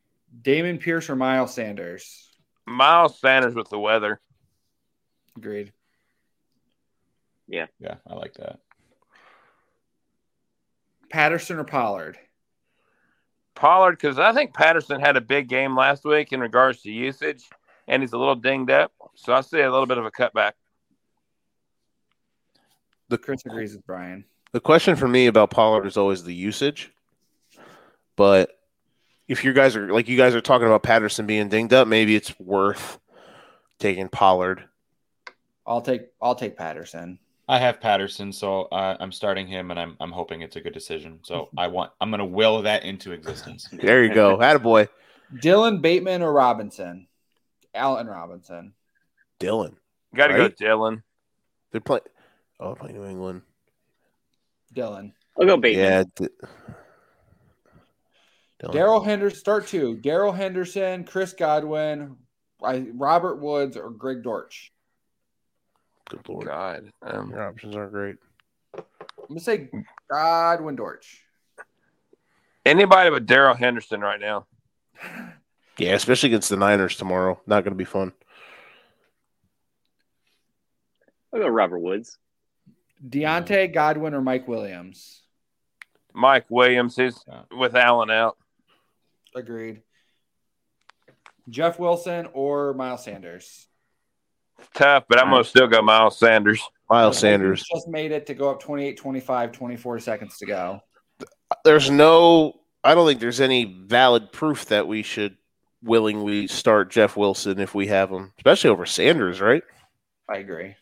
Dameon Pierce or Miles Sanders? Miles Sanders with the weather. Agreed. Yeah. Yeah, I like that. Patterson or Pollard? Pollard, because I think Patterson had a big game last week in regards to usage, and he's a little dinged up. So I see a little bit of a cutback. The Chris agrees with Brian. The question for me about Pollard is always the usage. But if you guys are like you guys are talking about Patterson being dinged up, maybe it's worth taking Pollard. I'll take I'll take Patterson. I have Patterson, so uh, I'm starting him, and I'm I'm hoping it's a good decision. So I want I'm going to will that into existence. <laughs> There you go. Attaboy. Dylan Bateman or Robinson? Allen Robinson. Dylan. Got to Right? go Dylan. They're playing Oh, they're New England. Dylan. I'll go Bateman. Yeah. D- Darrell Henderson. Start two. Darrell Henderson, Chris Godwin, I- Robert Woods, or Greg Dortch. Good lord. God. Um, Your options aren't great. I'm gonna say Godwin Dortch. anybody but Darrell Henderson right now. Yeah, especially against the Niners tomorrow. Not going to be fun. I'll go Robert Woods. Diontae Godwin or Mike Williams. Mike Williams, is with Allen out. Agreed. Jeff Wilson or Miles Sanders. It's tough, but I'm going to still go Miles Sanders. Miles Sanders. just made it to go up 28 25, 24 seconds to go. There's no. I don't think there's any valid proof that we should willingly start Jeff Wilson if we have him, especially over Sanders, right? I agree.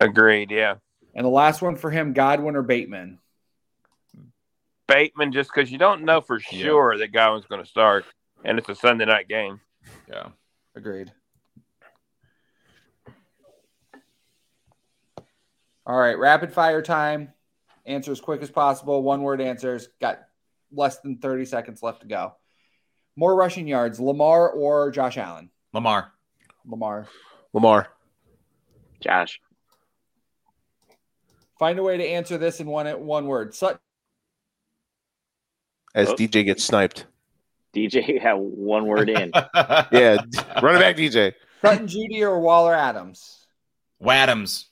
Agreed. Yeah. And the last one for him, Godwin or Bateman. Bateman, just because you don't know for Yeah. sure that Godwin's going to start, and it's a Sunday night game. Yeah. Agreed. All right, rapid fire time. Answer as quick as possible. One word answers. Got less than 30 seconds left to go. More rushing yards, Lamar or Josh Allen? Lamar. Lamar. Lamar. Josh. Find a way to answer this in one one word. Sut- As Oh. DJ gets sniped. DJ had one word in. <laughs> Yeah, run it back, DJ. Sutton Jeudy or Waller Adams? Wadams.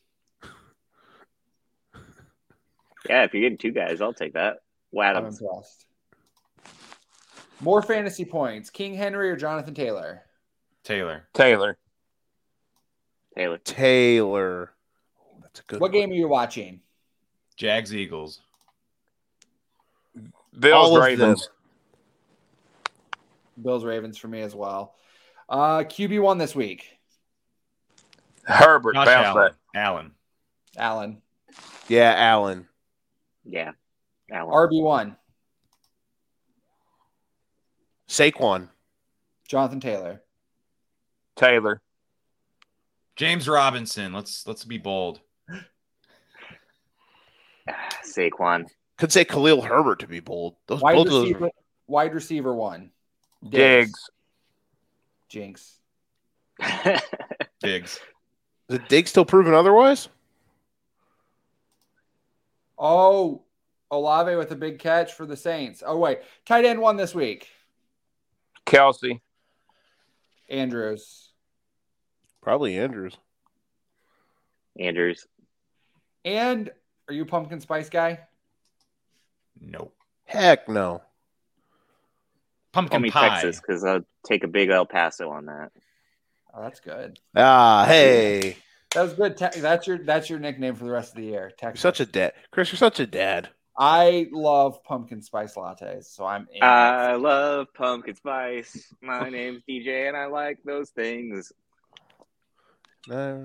yeah, if you're getting two guys, I'll take that. Wadams. impressed. More fantasy points, King Henry or Jonathan Taylor? Taylor. Taylor. Taylor. Taylor. That's a good What one. game are you watching? Jags Eagles. Bills All Ravens. Bills Ravens for me as well. Uh, QB one this week. Herbert. Josh bounce Allen. that. Allen. Allen. Yeah, Allen. Yeah. Allen. RB one. Saquon. Jonathan Taylor. Taylor. James Robinson. Let's let's be bold. <sighs> Saquon. Could say Khalil Herbert to be bold. Those Wide both of those. receiver. Wide receiver one. Diggs. Jinx. <laughs> Diggs. Is it Diggs still proven otherwise? Oh, Olave with a big catch for the Saints. Oh wait, tight end one this week. Kelce. Andrews. Probably Andrews. Andrews. And are you a pumpkin spice guy? No. Heck no. Call Pumpkin me pie. Texas because I'll take a big El Paso on that. Oh, that's good. Ah, hey. That was good. Te- that's your that's your nickname for the rest of the year. You're Texas. such a dad. Chris, you're such a dad. I love pumpkin spice lattes, so I'm. in. I love pumpkin spice. My name's DJ, and I like those things. <laughs> Uh,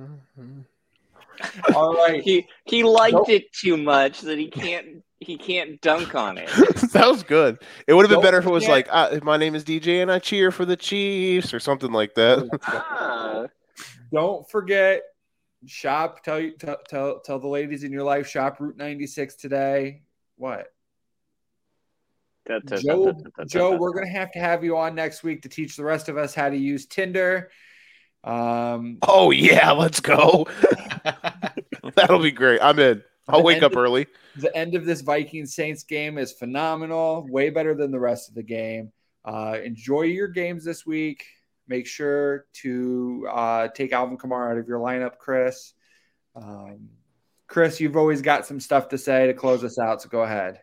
<laughs> All right. He he liked Nope. it too much that he can't he can't dunk on it. <laughs> that was good. It would have been Don't better if it was like, uh, "My name is DJ and I cheer for the Chiefs" or something like that. <laughs> Ah, Don't forget shop. Tell you tell, tell tell the ladies in your life shop Route 96 today. What? Joe, Joe, we're gonna have to have you on next week to teach the rest of us how to use Tinder. Um, oh yeah, let's go. <laughs> That'll be great. I'm in. I'll wake up of- early. the end of this Vikings Saints game is phenomenal, way better than the rest of the game. Uh, enjoy your games this week. Make sure to uh, take Alvin Kamara out of your lineup, Chris. Um, Chris, you've always got some stuff to say to close us out, so go ahead.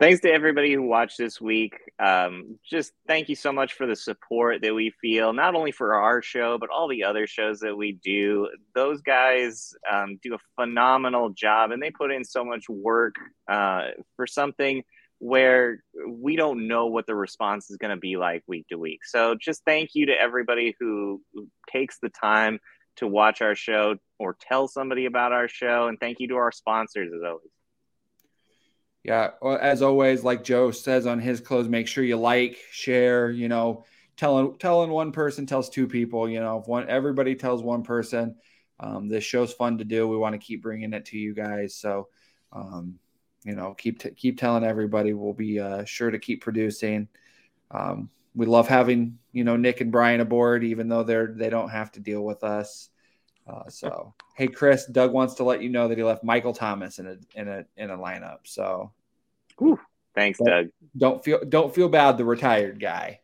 Thanks to everybody who watched this week. Um, just thank you so much for the support that we feel, not only for our show, but all the other shows that we do. Those guys um, do a phenomenal job and they put in so much work uh, for something where we don't know what the response is going to be like week to week. So just thank you to everybody who, who takes the time to watch our show or tell somebody about our show. And thank you to our sponsors as always. Yeah, as always, like Joe says on his close, make sure you like, share. You know, telling telling one person tells two people. You know, if one everybody tells one person, um, this show's fun to do. We want to keep bringing it to you guys. So, um, you know, keep t- keep telling everybody. We'll be uh, sure to keep producing. Um, we love having you know Nick and Brian aboard, even though they're they don't have to deal with us. Uh, so, hey, Chris, Doug wants to let you know that he left Michael Thomas in a in a in a lineup. So Thanks, Yeah. Doug. don't feel don't feel bad. The retired guy.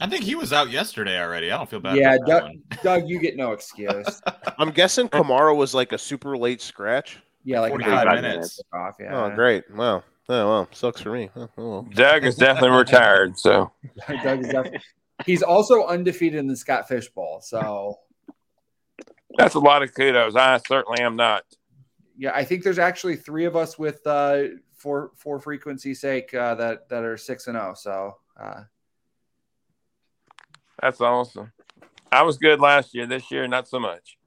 I think he was out yesterday already. I don't feel bad. yeah, about Doug. <laughs> Doug, you get no excuse. <laughs> I'm guessing Kamara was like a super late scratch. Yeah, like 45 five minutes. off. Yeah, Oh, great. Wow. Oh, well, sucks for me. Oh, well. Doug is definitely retired. So <laughs> Doug is definitely. He's also undefeated in the Scott Fish Bowl. So That's a lot of kudos. I certainly am not. yeah, I think there's actually three of us with uh, for for frequency sake uh, that that are six and zero. So uh, That's awesome. I was good last year. This year, not so much.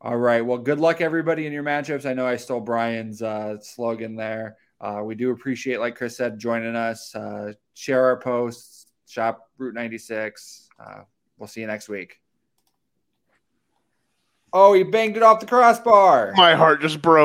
all right, well, good luck everybody in your matchups. I know I stole Brian's uh, slogan there. Uh, we do appreciate, like Chris said, joining us. Uh, share our posts. Shop Route 96. Uh, we'll see you next week. Oh, he banged it off the crossbar. My heart just broke.